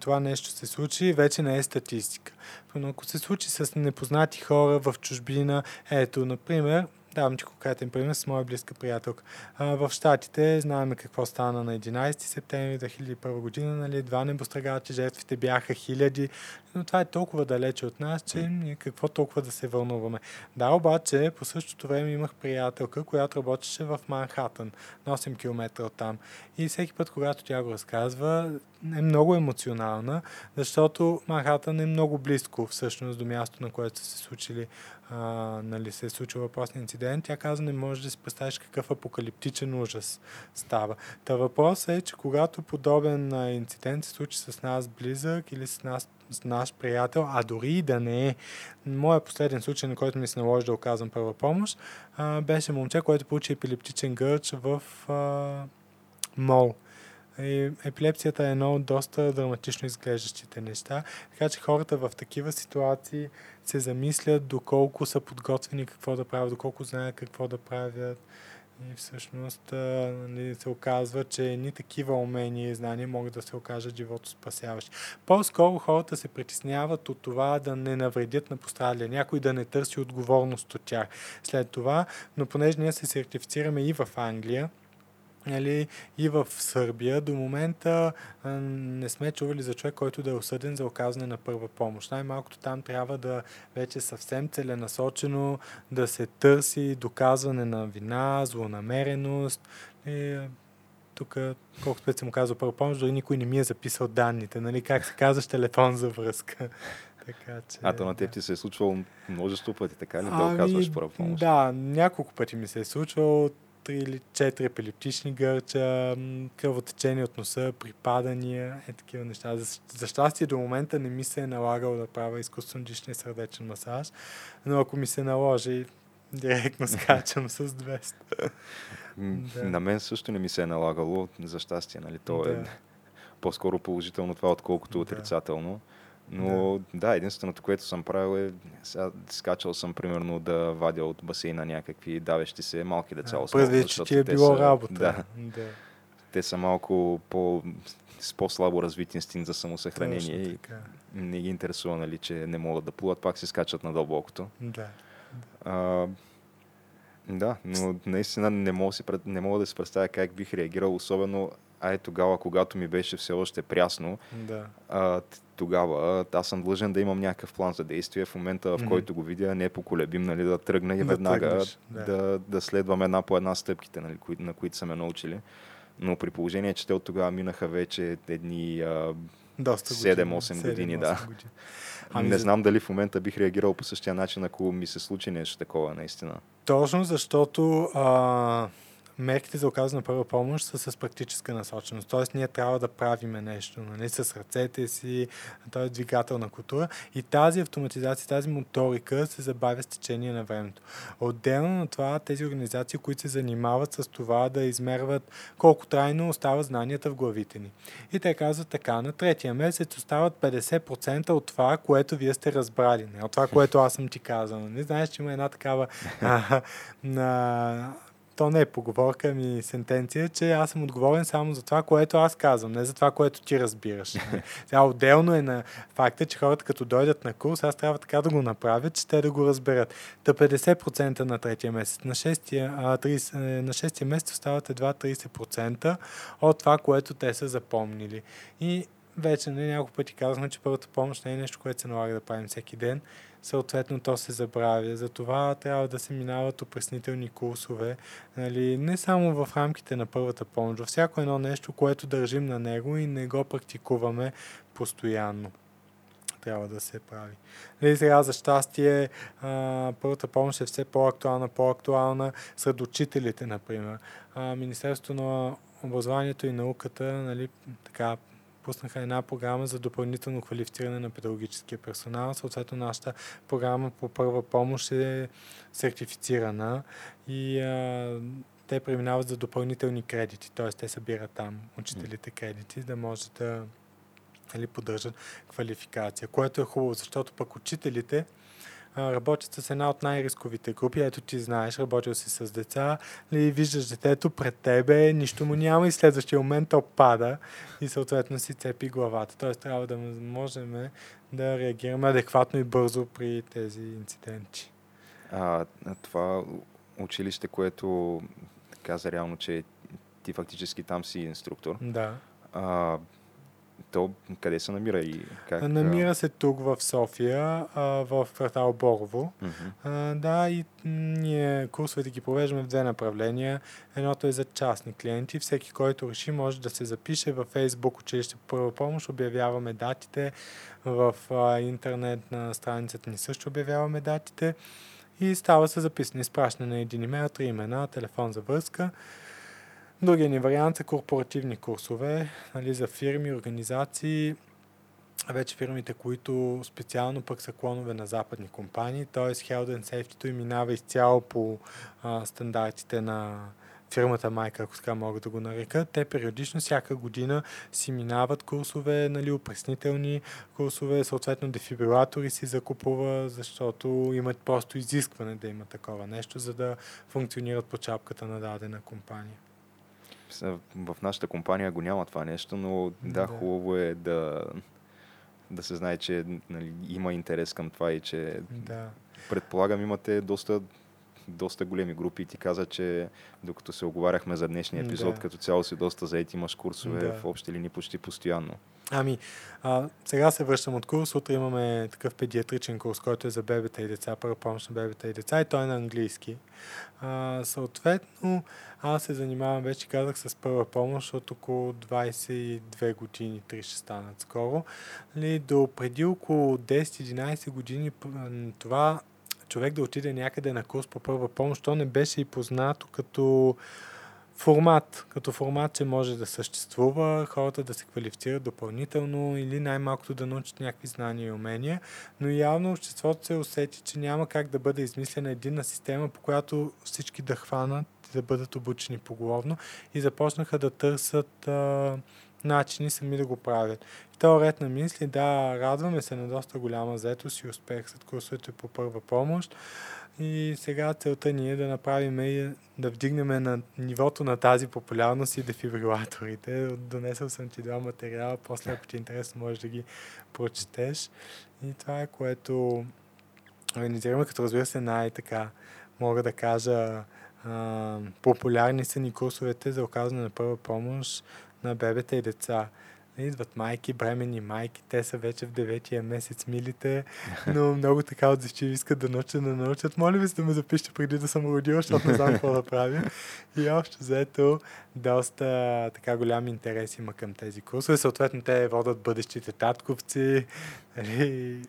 това нещо се случи, вече не е статистика. Но ако се случи с непознати хора в чужбина, ето, например, Давам ти конкретен пример с моя близка приятелка. А, в Штатите знаем какво стана на 11 септември 2001 година. Нали, два небострагалчи, жертвите бяха хиляди, но това е толкова далече от нас, че ние какво толкова да се вълнуваме. Да, обаче по същото време имах приятелка, която работеше в Манхатън, на 8 км от там. И всеки път, когато тя го разказва, е много емоционална, защото Манхатън е много близко всъщност до място, на което са се случили а, нали, се е случил въпросния инцидент, тя каза, не можеш да си представиш какъв апокалиптичен ужас става. Та въпросът е, че когато подобен инцидент се случи с нас близък или с нас с наш приятел, а дори и да не е. Моят последен случай, на който ми се наложи да оказвам първа помощ, а, беше момче, което получи епилептичен гърч в а, мол. И епилепсията е едно от доста драматично изглеждащите неща, така че хората в такива ситуации се замислят доколко са подготвени какво да правят, доколко знаят какво да правят. И всъщност нали, се оказва, че ни такива умения и знания могат да се окажат живото спасяващи. По-скоро хората се притесняват от това да не навредят на пострадалия, някой да не търси отговорност от тях след това, но понеже ние се сертифицираме и в Англия, Нали, и в Сърбия до момента а, не сме чували за човек, който да е осъден за оказане на първа помощ. Най-малкото там трябва да вече съвсем целенасочено да се търси доказване на вина, злонамереност. И, тук, колкото път съм му казал първа помощ, дори никой не ми е записал данните. Нали, как се казваш телефон за връзка. Така, че, а то на теб ти се е случвало множество пъти, така ли? Да ами, оказваш първа помощ? Да, няколко пъти ми се е случвало три или четири епилептични гърча, кръвотечение от носа, припадания, е такива неща. За, за щастие до момента не ми се е налагало да правя изкуствен дишния сърдечен масаж, но ако ми се наложи, директно скачам с 200. да. На мен също не ми се е налагало, за щастие, нали? То е да. е по-скоро положително това, отколкото да. отрицателно. Но да. да, единственото, което съм правил е, сега скачал съм примерно да вадя от басейна някакви давещи се малки деца. А, Първи, че ти е било са, работа. Да, да. Те са малко по, с по-слабо развит инстинкт за самосъхранение и не ги интересува, нали, че не могат да плуват, пак се скачат на дълбокото. Да. А, да, но наистина не мога, си, не мога да си представя как бих реагирал, особено ай тогава, когато ми беше все още прясно, да. а, тогава аз съм длъжен да имам някакъв план за действие. В момента, в mm-hmm. който го видя, не е поколебим, нали, да тръгна и да веднага тръгнеш, да. Да, да следвам една по една стъпките, нали, кои, на които са ме научили. Но при положение, че те от тогава минаха вече едни а, 7-8 години, да. Години. Ами не знам дали в момента бих реагирал по същия начин, ако ми се случи нещо такова, наистина. Точно защото а, мерките за оказване на първа помощ са с практическа насоченост. Тоест, ние трябва да правиме нещо нали, с ръцете си, т.е. двигателна култура. И тази автоматизация, тази моторика се забавя с течение на времето. Отделно на това, тези организации, които се занимават с това да измерват колко трайно остават знанията в главите ни. И те казват така, на третия месец остават 50% от това, което вие сте разбрали. Не от това, което аз съм ти казал. Не знаеш, че има една такава а, на то не е поговорка, ми сентенция, че аз съм отговорен само за това, което аз казвам, не за това, което ти разбираш. Сега отделно е на факта, че хората като дойдат на курс, аз трябва така да го направя, че те да го разберат. Та 50% на третия месец, на 6-я, а, 30, е, на 6 месец остават едва 30% от това, което те са запомнили. И вече не, няколко пъти казахме, че първата помощ не е нещо, което се налага да правим всеки ден съответно то се забравя. Затова трябва да се минават опреснителни курсове, нали, не само в рамките на първата помощ, всяко едно нещо, което държим на него и не го практикуваме постоянно трябва да се прави. Нали, сега за щастие а, първата помощ е все по-актуална, по-актуална сред учителите, например. А, Министерството на образованието и науката нали, така, пуснаха една програма за допълнително квалифициране на педагогическия персонал. Съответно, нашата програма по първа помощ е сертифицирана и а, те преминават за допълнителни кредити, т.е. те събират там учителите кредити, да може да нали, поддържат квалификация, което е хубаво, защото пък учителите работят с една от най-рисковите групи. Ето ти знаеш, работил си с деца, ли виждаш детето пред тебе, нищо му няма и следващия момент то пада и съответно си цепи главата. Тоест трябва да можем да реагираме адекватно и бързо при тези инциденти. А, това училище, което каза реално, че ти фактически там си инструктор. Да. А, то къде се намира и как? Намира се тук в София, в квартал Борово. Mm-hmm. Да, и ние курсовете ги провеждаме в две направления. Едното е за частни клиенти. Всеки, който реши, може да се запише във Facebook училище по първа помощ. Обявяваме датите. В интернет на страницата ни също обявяваме датите. И става се записане, изпращане на един имейл, три имена, телефон за връзка. Другия ни вариант са корпоративни курсове нали, за фирми, организации, вече фирмите, които специално пък са клонове на западни компании, т.е. Health and Safety и минава изцяло по а, стандартите на фирмата майка, ако така мога да го нарека, те периодично всяка година си минават курсове, нали, опреснителни курсове, съответно дефибрилатори си закупува, защото имат просто изискване да има такова нещо, за да функционират по чапката на дадена компания. В нашата компания го няма това нещо, но да, да. хубаво е да, да се знае, че нали, има интерес към това и че да. предполагам имате доста доста големи групи и ти каза, че докато се оговаряхме за днешния епизод, да. като цяло си доста заети, имаш курсове да. в общи линии почти постоянно. Ами, а, сега се връщам от курс. Утре имаме такъв педиатричен курс, който е за бебета и деца, първа помощ на бебета и деца и той е на английски. А, съответно, аз се занимавам, вече казах, с първа помощ от около 22 години, 3 ще станат скоро. Нали, до преди около 10-11 години това човек да отиде някъде на курс по първа помощ, то не беше и познато като формат, като формат, че може да съществува, хората да се квалифицират допълнително или най-малкото да научат някакви знания и умения, но явно обществото се усети, че няма как да бъде измислена единна система, по която всички да хванат да бъдат обучени поголовно и започнаха да търсят а, начини сами да го правят. В този ред на мисли, да, радваме се на доста голяма заетост и успех след курсовете по първа помощ. И сега целта ни е да направим и да вдигнем на нивото на тази популярност и дефибрилаторите. Донесъл съм ти два материала, после ако ти е интересно можеш да ги прочетеш. И това е което организираме, като разбира се най-така мога да кажа а, популярни са ни курсовете за оказване на първа помощ на бебета и деца. Идват майки, бремени майки, те са вече в деветия месец милите, но много така отзивчиви искат да научат, да научат. Моля ви се да ме запишете преди да съм родил, защото не знам какво да правя. И общо заето доста така голям интерес има към тези курсове. Съответно те водят бъдещите татковци. Нали,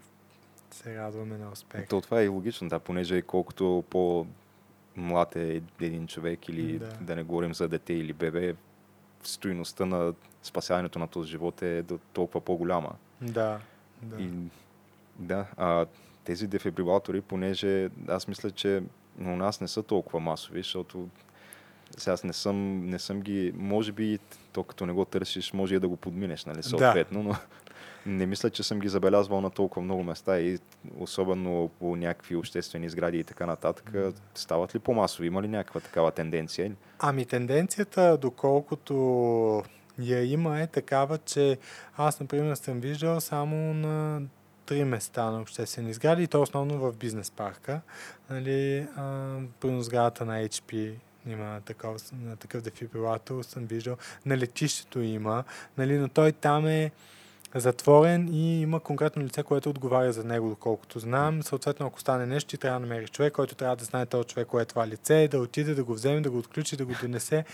се радваме на успех. То това е и логично, да, понеже колкото по млад е един човек или да. да не говорим за дете или бебе, стоиността на спасяването на този живот е толкова по-голяма. Да. да. И, да, а тези дефибрилатори, понеже аз мисля, че у нас не са толкова масови, защото сега аз не съм, не съм ги, може би, то като не го търсиш, може и да го подминеш, нали, съответно, да. но не мисля, че съм ги забелязвал на толкова много места и особено по някакви обществени сгради и така нататък. Стават ли по-масови? Има ли някаква такава тенденция? Ами тенденцията, доколкото я има, е такава, че аз, например, съм виждал само на три места на обществени сгради и то основно в бизнес парка. Нали, а, сградата на HP има такъв, на такъв дефибрилатор, съм виждал. На летището има, нали, но той там е затворен и има конкретно лице, което отговаря за него, доколкото знам. Съответно, ако стане нещо, ти трябва да намериш човек, който трябва да знае този човек, кое е това лице, да отиде, да го вземе, да го отключи, да го донесе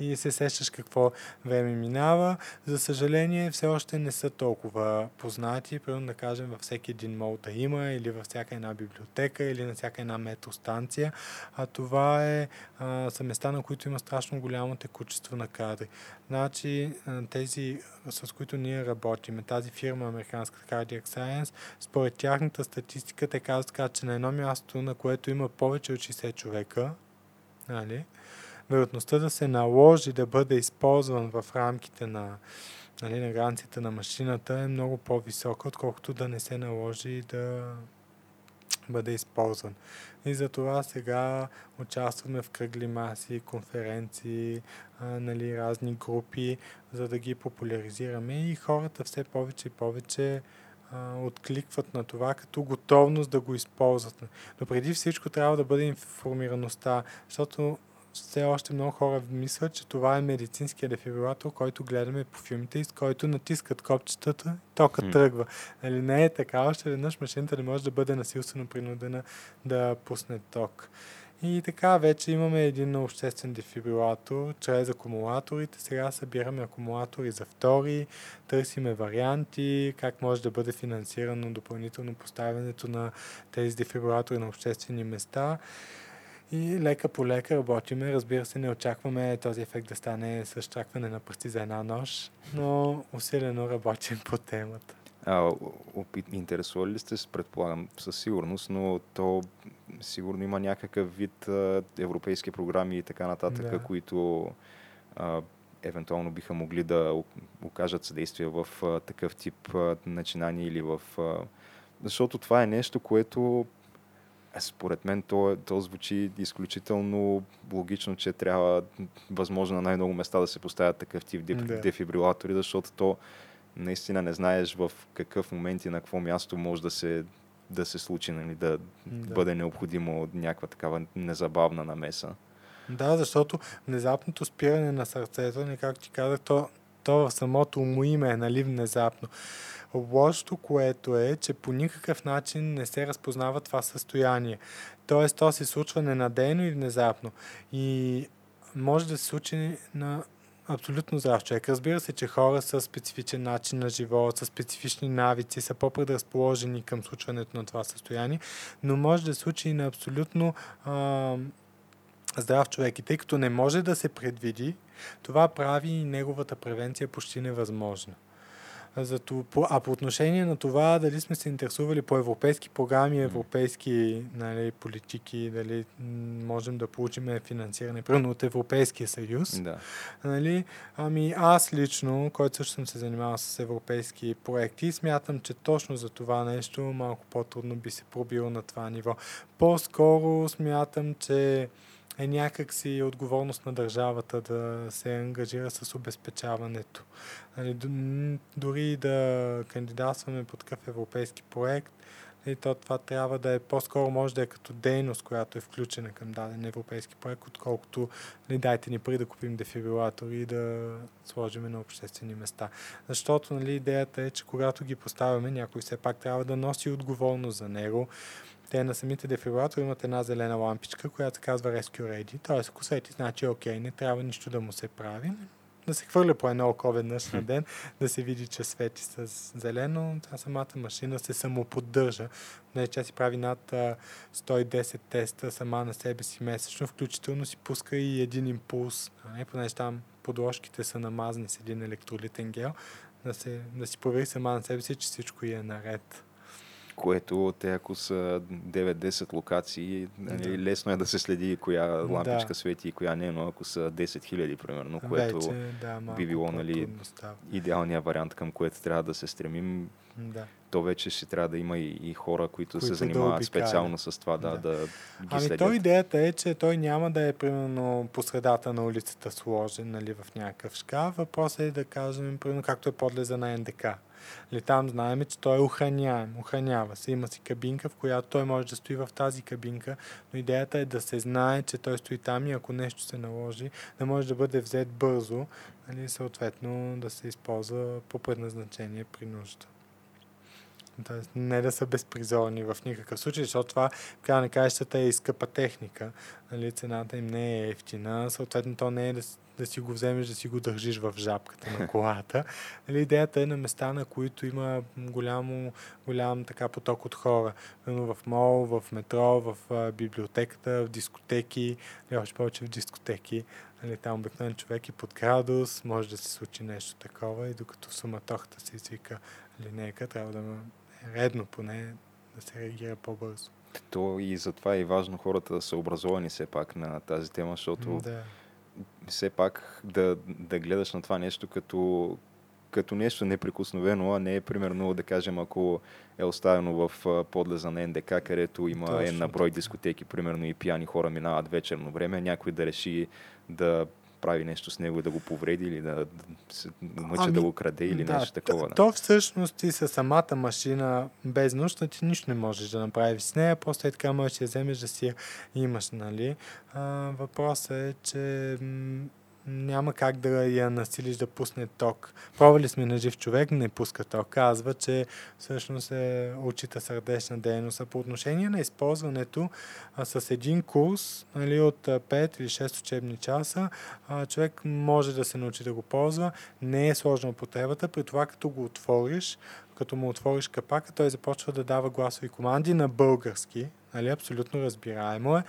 и се сещаш какво време минава. За съжаление, все още не са толкова познати. Примерно да кажем, във всеки един мол да има или във всяка една библиотека или на всяка една метростанция. А това е, а, са места, на които има страшно голямо текучество на кадри. Значи, тези, с които ние работим, тази фирма, американската Cardiac Science, според тяхната статистика, те казват, че на едно място, на което има повече от 60 човека, нали, вероятността да се наложи да бъде използван в рамките на, нали, на границите на машината е много по-висока, отколкото да не се наложи да бъде използван. И затова сега участваме в кръгли маси, конференции, а, нали, разни групи, за да ги популяризираме и хората все повече и повече а, откликват на това като готовност да го използват. Но преди всичко трябва да бъде информираността, защото все още много хора мислят, че това е медицинския дефибрилатор, който гледаме по филмите и с който натискат копчетата, тока mm. тръгва. Нали, не е така, още веднъж машината не може да бъде насилствено принудена да пусне ток. И така вече имаме един обществен дефибрилатор чрез акумулаторите. Сега събираме акумулатори за втори, търсиме варианти, как може да бъде финансирано допълнително поставянето на тези дефибрилатори на обществени места. И лека по лека работиме. Разбира се, не очакваме този ефект да стане с чакване на пръсти за една нощ, но усилено работим по темата. А, интересували ли сте се, предполагам, със сигурност, но то сигурно има някакъв вид а, европейски програми и така нататък, Да. които а, евентуално биха могли да окажат съдействие в а, такъв тип а, начинания или в... А, защото това е нещо, което според мен то, е- то звучи изключително логично, че трябва възможно на най-много места да се поставят такъв тип Да. дефибрилатори, защото то наистина не знаеш в какъв момент и на какво място може да се, да се случи, нали, да, Да. бъде необходимо някаква такава незабавна намеса. Да, защото внезапното спиране на сърцето, не как ти казах, то, то в самото му име е, нали, внезапно. Лошото, което е, че по никакъв начин не се разпознава това състояние. Тоест, то се случва ненадейно и внезапно. И може да се случи на абсолютно здрав човек. Разбира се, че хора с специфичен начин на живот, с специфични навици са по-предразположени към случването на това състояние, но може да се случи и на абсолютно а, здрав човек. И тъй като не може да се предвиди, това прави и неговата превенция почти невъзможна. Зато, по, а по отношение на това, дали сме се интересували по европейски програми, европейски нали, политики, дали можем да получим финансиране, примерно от Европейския съюз, Да. Нали? Ами аз лично, който също съм се занимавал с европейски проекти, смятам, че точно за това нещо малко по-трудно би се пробило на това ниво. По-скоро смятам, че е някакси отговорност на държавата да се ангажира с обезпечаването. Нали, дори да кандидатстваме по такъв европейски проект, и то това трябва да е по-скоро може да е като дейност, която е включена към даден европейски проект, отколкото нали, дайте ни пари да купим дефибрилатори и да сложиме на обществени места. Защото нали, идеята е, че когато ги поставяме, някой все пак трябва да носи отговорност за него. Те на самите дефибрилатори имат една зелена лампичка, която казва Rescue Ready. Тоест, ако свети, значи окей, не трябва нищо да му се прави. Да се хвърля по едно око веднъж на ден, да се види, че свети с зелено, а самата машина се самоподдържа. Не, тя си прави над а, 110 теста сама на себе си месечно, включително си пуска и един импулс, не, понеже там подложките са намазани с един електролитен гел, да, се, да си провери сама на себе си, че всичко е наред. Което те, ако са 9-10 локации, нали, Да. лесно е да се следи коя лампичка Да. свети и коя не, но ако са 10 000, примерно, което Вече, да, би било, нали, идеалният вариант, към което трябва да се стремим, Да. то вече ще трябва да има и, и хора, които, Които се да занимават обикалят. специално с това, да, Да. да, ги Ами следят. то идеята е, че той няма да е примерно по средата на улицата сложен нали, в някакъв шкаф. Въпросът е да кажем, примерно както е подлеза на НДК. Ли, там знаем, че той е охраняем, охранява се. Има си кабинка, в която той може да стои в тази кабинка, но идеята е да се знае, че той стои там и ако нещо се наложи, да може да бъде взет бързо, нали, съответно да се използва по предназначение при нужда. Тоест, не да са безпризорни в никакъв случай, защото това в края на краищата е и скъпа техника. Нали, цената им не е ефтина, съответно то не е да, да си го вземеш, да си го държиш в жабката на колата. Нали, идеята е на места, на които има голямо, голям така поток от хора. Примерно в мол, в метро, в а, библиотеката, в дискотеки, или още повече в дискотеки. Нали, там обикновен човек и под градус, може да се случи нещо такова и докато в суматохата се извика линейка, трябва да ме- е редно поне да се реагира по-бързо. То и затова е важно хората да са образовани все пак на тази тема, защото Да. все пак да, да гледаш на това нещо като, като нещо неприкосновено, а не примерно да кажем ако е оставено в подлеза на НДК, където има Точно една брой дискотеки, примерно и пияни хора минават вечерно време, някой да реши да прави нещо с него да го повреди или да, да се мъчи Ами, да го краде или нещо такова. т- То всъщност и със самата машина без нужда ти нищо не можеш да направиш с нея, просто е така можеш да я вземеш да си я имаш, нали? А, въпросът е, че няма как да я насилиш да пусне ток. Пробвали сме на жив човек, не пуска ток. Казва, че всъщност е очита сърдечна дейност. А по отношение на използването а, с един курс нали, от а, 5 или 6 учебни часа, а, човек може да се научи да го ползва. Не е сложна употребата. При това, като го отвориш, като му отвориш капака, той започва да дава гласови команди на български. Нали, абсолютно разбираемо е.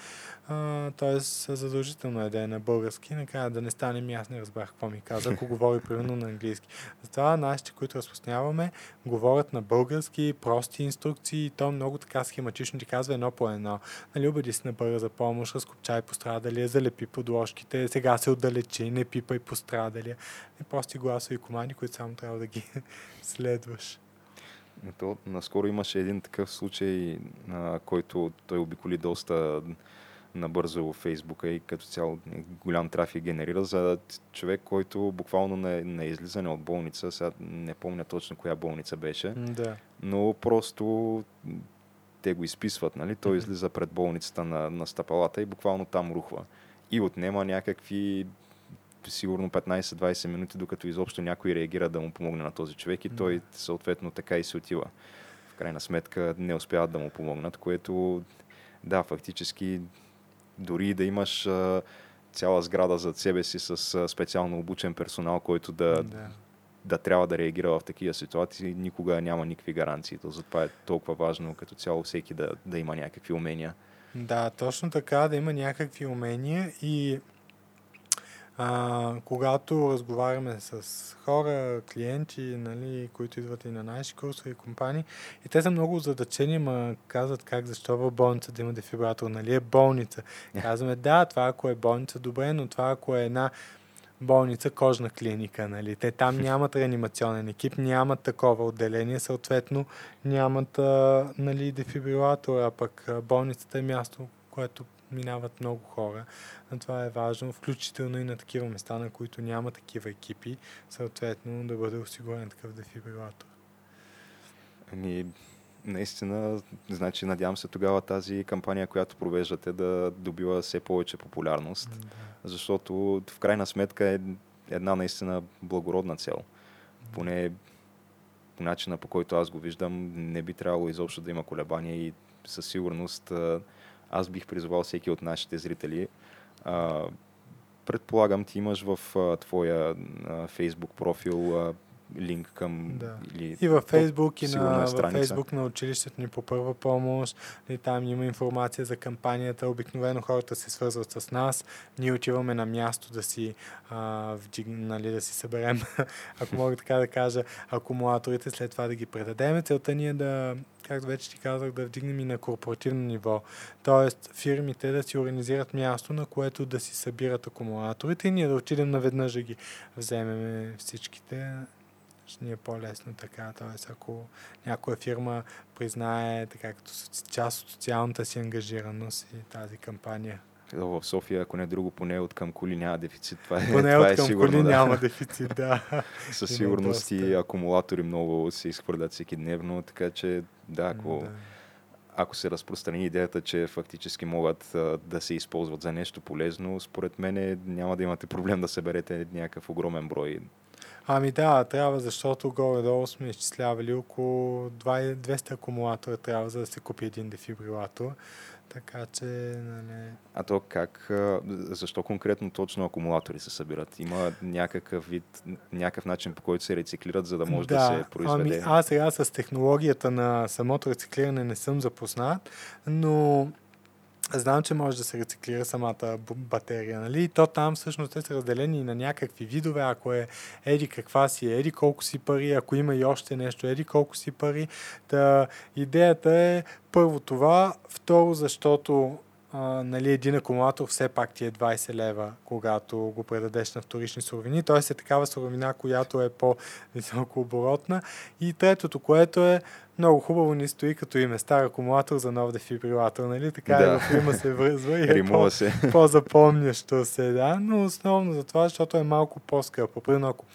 Тоест, задължително е да е на български. Накрая да не стане ми, аз не разбрах какво ми каза, ако говори примерно на английски. Затова нашите, които разпространяваме, говорят на български, прости инструкции и то много така схематично ти казва едно по едно. Нали, убеди се на бърза помощ, разкопчай пострадалия, залепи подложките, сега се отдалечи, не пипай пострадалия. И прости гласови команди, които само трябва да ги следваш. То, наскоро имаше един такъв случай, а, който той обиколи доста набързо в Фейсбука и като цяло голям трафик генерира за човек, който буквално на, на излизане от болница, сега не помня точно коя болница беше, Да. но просто те го изписват, нали? Той излиза пред болницата на, на стъпалата и буквално там рухва. И отнема някакви сигурно 15-20 минути, докато изобщо някой реагира да му помогне на този човек и той съответно така и се отива. В крайна сметка не успяват да му помогнат, което да, фактически дори да имаш а, цяла сграда зад себе си с а, специално обучен персонал, който да, да. да трябва да реагира в такива ситуации, никога няма никакви гаранции. То затова е толкова важно като цяло всеки да, да има някакви умения. Да, точно така, да има някакви умения и а, когато разговаряме с хора, клиенти, нали, които идват и на наши курсови компании, и те са много задачени, ма казват как, защо в болница да има дефибратор, нали е болница. Казваме, да, това ако е болница, добре, но това ако е една болница, кожна клиника, нали. Те там нямат реанимационен екип, нямат такова отделение, съответно нямат а, нали, дефибрилатор, а пък болницата е място, което минават много хора. А това е важно, включително и на такива места, на които няма такива екипи, съответно да бъде осигурен такъв дефибрилатор. Ами, наистина, значи надявам се тогава тази кампания, която провеждате, да добива все повече популярност, Да. защото в крайна сметка е една наистина благородна цел. Поне по начина по който аз го виждам, не би трябвало изобщо да има колебания и със сигурност аз бих призвал всеки от нашите зрители. А, предполагам, ти имаш в а, твоя а, Facebook профил а, линк към... Да. Или, И във Фейсбук, и на, е във. Фейсбук на училището ни по първа помощ. И там има информация за кампанията. Обикновено хората се свързват с нас. Ние отиваме на място да си, а, вдиг, нали, да си съберем, ако мога така да кажа, акумулаторите, след това да ги предадем. Целта ни е да, както вече ти казах, да вдигнем и на корпоративно ниво. Тоест фирмите да си организират място, на което да си събират акумулаторите и ние да отидем наведнъж да ги вземем всичките ще ни е по-лесно така. Тоест, ако някоя фирма признае така като част от социалната си ангажираност и тази кампания. В София, ако не друго, поне от към коли няма дефицит. Това е, Поне това от е към сигурно, коли да. няма дефицит, да. Със сигурност и акумулатори много се изхвърлят всеки дневно, така че да, ако, Да. ако се разпространи идеята, че фактически могат а, да се използват за нещо полезно, според мен няма да имате проблем да съберете някакъв огромен брой. Ами да, трябва, защото горе-долу сме изчислявали около 20 200 акумулатора трябва, за да се купи един дефибрилатор. Така че, нали, А то как, защо конкретно точно акумулатори се събират? Има някакъв вид, някакъв начин по който се рециклират, за да може да, се произведе? Ами аз сега с технологията на самото рециклиране не съм запознат, но знам, че може да се рециклира самата батерия, нали? И то там всъщност те са разделени на някакви видове, ако е еди каква си, еди колко си пари, ако има и още нещо, еди колко си пари. Та, идеята е първо това, второ, защото а, нали, един акумулатор все пак ти е 20 лева, когато го предадеш на вторични суровини. Т.е. е такава суровина, която е по-високо оборотна. И третото, което е много хубаво ни стои като име стар акумулатор за нов дефибрилатор, нали? Така Да. и в Рима се връзва и е по, по-запомнящо се, да, но основно за това, защото е малко по-скъпо. Примерно, ако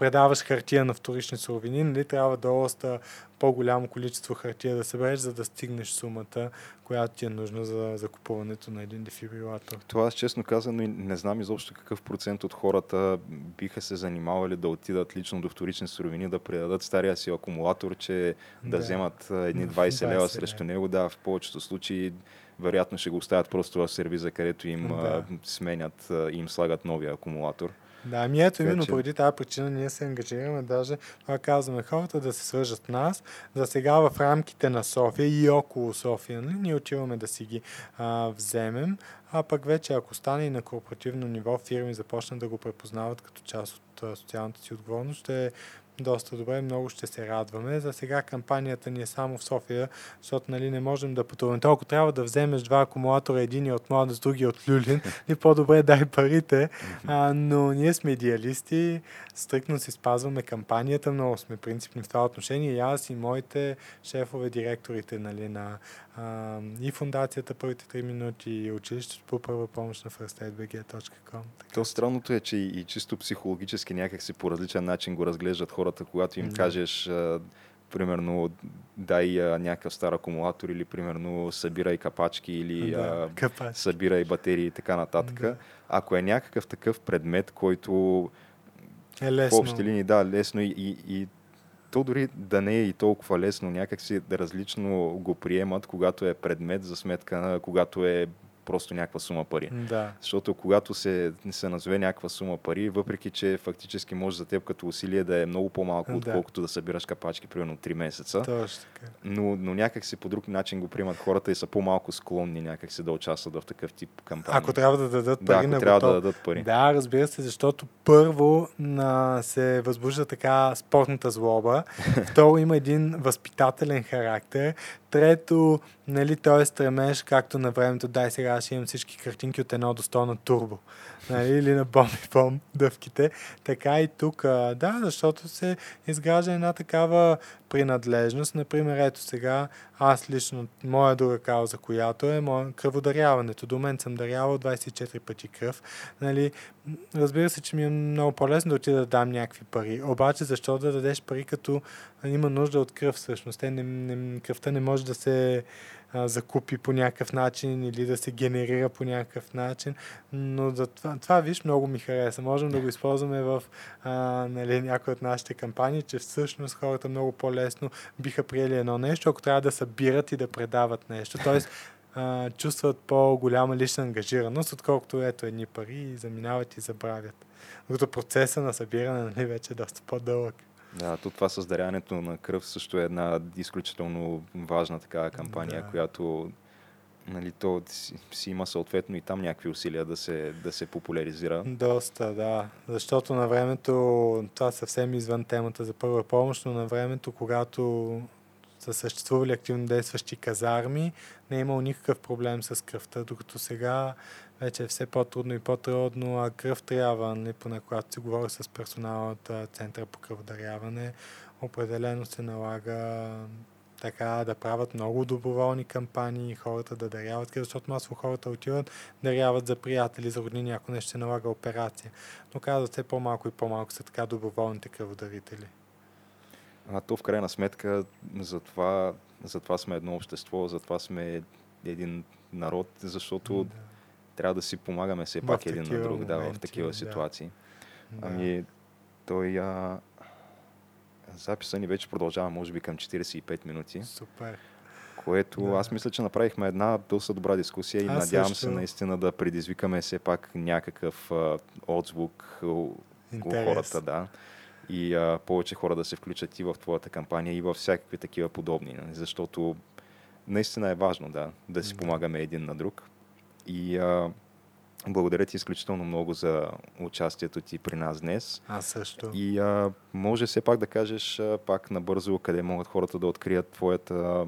предаваш хартия на вторични суровини, нали, трябва доста по-голямо количество хартия да събереш, за да стигнеш сумата, която ти е нужна за закупуването на един дефибрилатор. Това аз честно казано не знам изобщо какъв процент от хората биха се занимавали да отидат лично до вторични суровини, да предадат стария си акумулатор, че да, Да. вземат едни 20 20 лева срещу него. Да, в повечето случаи вероятно ще го оставят просто в сервиза, където им Да. сменят им слагат новия акумулатор. Да, ами ето именно че- поради тази причина ние се ангажираме, даже това казваме хората да се свържат с нас. За сега в рамките на София и около София, нали, ние отиваме да си ги а, вземем, а пък вече ако стане и на корпоративно ниво, фирми започнат да го препознават като част от а, социалната си отговорност, ще е доста добре, много ще се радваме. За сега кампанията ни е само в София, защото нали, не можем да пътуваме. Толкова трябва да вземеш два акумулатора, един е от Младост, други от Люлин, и по-добре дай парите. А, но ние сме идеалисти, стрикно си спазваме кампанията, много сме принципни в това отношение. И аз и моите шефове, директорите нали, на а, и фундацията първите 3 минути и училището по първа помощ на firstaidbg.com. То странното е, че и, и чисто психологически някак си по различен начин го разглеждат хората, когато им Да. кажеш а, примерно дай а, някакъв стар акумулатор или примерно събирай капачки или Да, а, капач. събирай батерии и така нататък. Да. Ако е някакъв такъв предмет, който Е в лесно. общи линии, да, лесно и, и, и то дори да не е и толкова лесно, някакси различно го приемат, когато е предмет за сметка на когато е просто някаква сума пари. Да. Защото когато се, се назове някаква сума пари, въпреки че фактически може за теб като усилие да е много по-малко, Да. отколкото да събираш капачки примерно 3 месеца, Точно така. но, но някак си по друг начин го приемат хората и са по-малко склонни някак си да участват в такъв тип кампании. Ако трябва да дадат да, пари ако на трябва готов. да дадат пари. Да, разбира се, защото първо на, се възбужда така спортната злоба, второ има един възпитателен характер, трето, нали, той е стремеж, както на времето, дай сега ще имам всички картинки от едно до 100 на турбо, нали, или на бом и бом дъвките. Така и тук, да, защото се изгражда една такава принадлежност. Например, ето сега, аз лично, моя друга кауза, която е моя кръводаряването. До мен съм дарявал 24 пъти кръв. Нали, разбира се, че ми е много по-лесно да отида да дам някакви пари. Обаче, защо да дадеш пари, като има нужда от кръв всъщност? Те не, не, кръвта не може да се а, закупи по някакъв начин или да се генерира по някакъв начин. Но за това, това виж, много ми хареса. Можем да го използваме в а, нали, някои от нашите кампании, че всъщност хората много по-лесно биха приели едно нещо, ако трябва да събират и да предават нещо. Тоест, а, чувстват по-голяма лична ангажираност, отколкото ето едни пари и заминават и забравят. Докато процеса на събиране нали, вече е доста по-дълъг. Да, то това с даряването на кръв също е една изключително важна такава кампания, Да. която нали, то си, си има съответно и там някакви усилия да се, да се популяризира. Доста, да. Защото на времето, това съвсем извън темата за първа помощ, но на времето, когато са съществували активно действащи казарми, не е имало никакъв проблем с кръвта, докато сега вече е все по-трудно и по-трудно, а кръв трябва, нали, поне когато си говоря с персонала от Центъра по кръводаряване, определено се налага така да правят много доброволни кампании, хората да даряват кръв, защото масово хората отиват, даряват за приятели, за роднини, ако нещо се налага операция. Но казват все по-малко и по-малко са така доброволните кръводарители. А то в крайна сметка затова, затова сме едно общество, затова сме един народ, защото Да. Трябва да си помагаме все пак един на друг да, в моменти, такива ситуации. Да. Ами, той а, записа ни вече продължава, може би към 45 минути, Супер. което Да. аз мисля, че направихме една доста добра дискусия и Аз надявам също. се наистина да предизвикаме все пак някакъв а, отзвук у, хората, да. И а, повече хора да се включат и в твоята кампания, и във всякакви такива подобни, нали, защото наистина е важно, да, да си Да. помагаме един на друг. И а, благодаря ти изключително много за участието ти при нас днес. Аз също. И а, може все пак да кажеш а, пак набързо къде могат хората да открият твоята,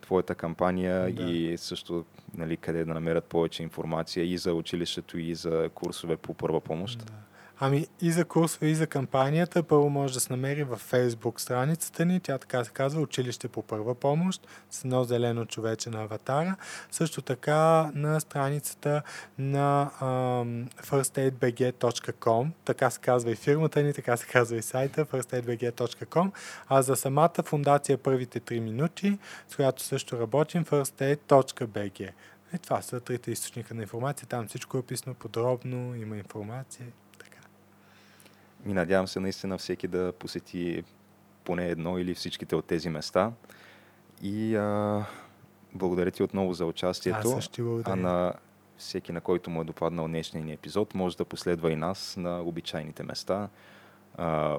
твоята кампания Да. и също нали, къде да намерят повече информация и за училището, и за курсове по първа помощ. Да. Ами и за курсове, и за кампанията, първо може да се намери във Facebook страницата ни, тя така се казва Училище по първа помощ, с едно зелено човече на аватара. Също така на страницата на ам, firstaidbg.com, така се казва и фирмата ни, така се казва и сайта firstaidbg.com, а за самата фундация първите 3 минути, с която също работим, firstaid.bg. И това са трите източника на информация. Там всичко е описано подробно, има информация. И надявам се наистина всеки да посети поне едно или всичките от тези места. И а, благодаря ти отново за участието. А на всеки на който му е допаднал днешния ни епизод, може да последва и нас на обичайните места. А,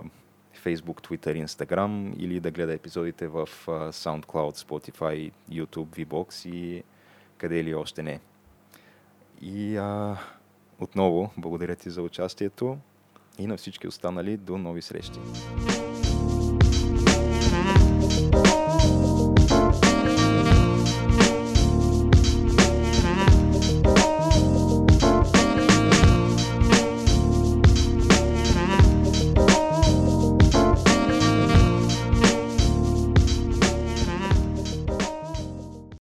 Facebook, Twitter, Instagram или да гледа епизодите в SoundCloud, Spotify, YouTube, VBOX и къде ли още не. И а, отново благодаря ти за участието и на всички останали до нови срещи.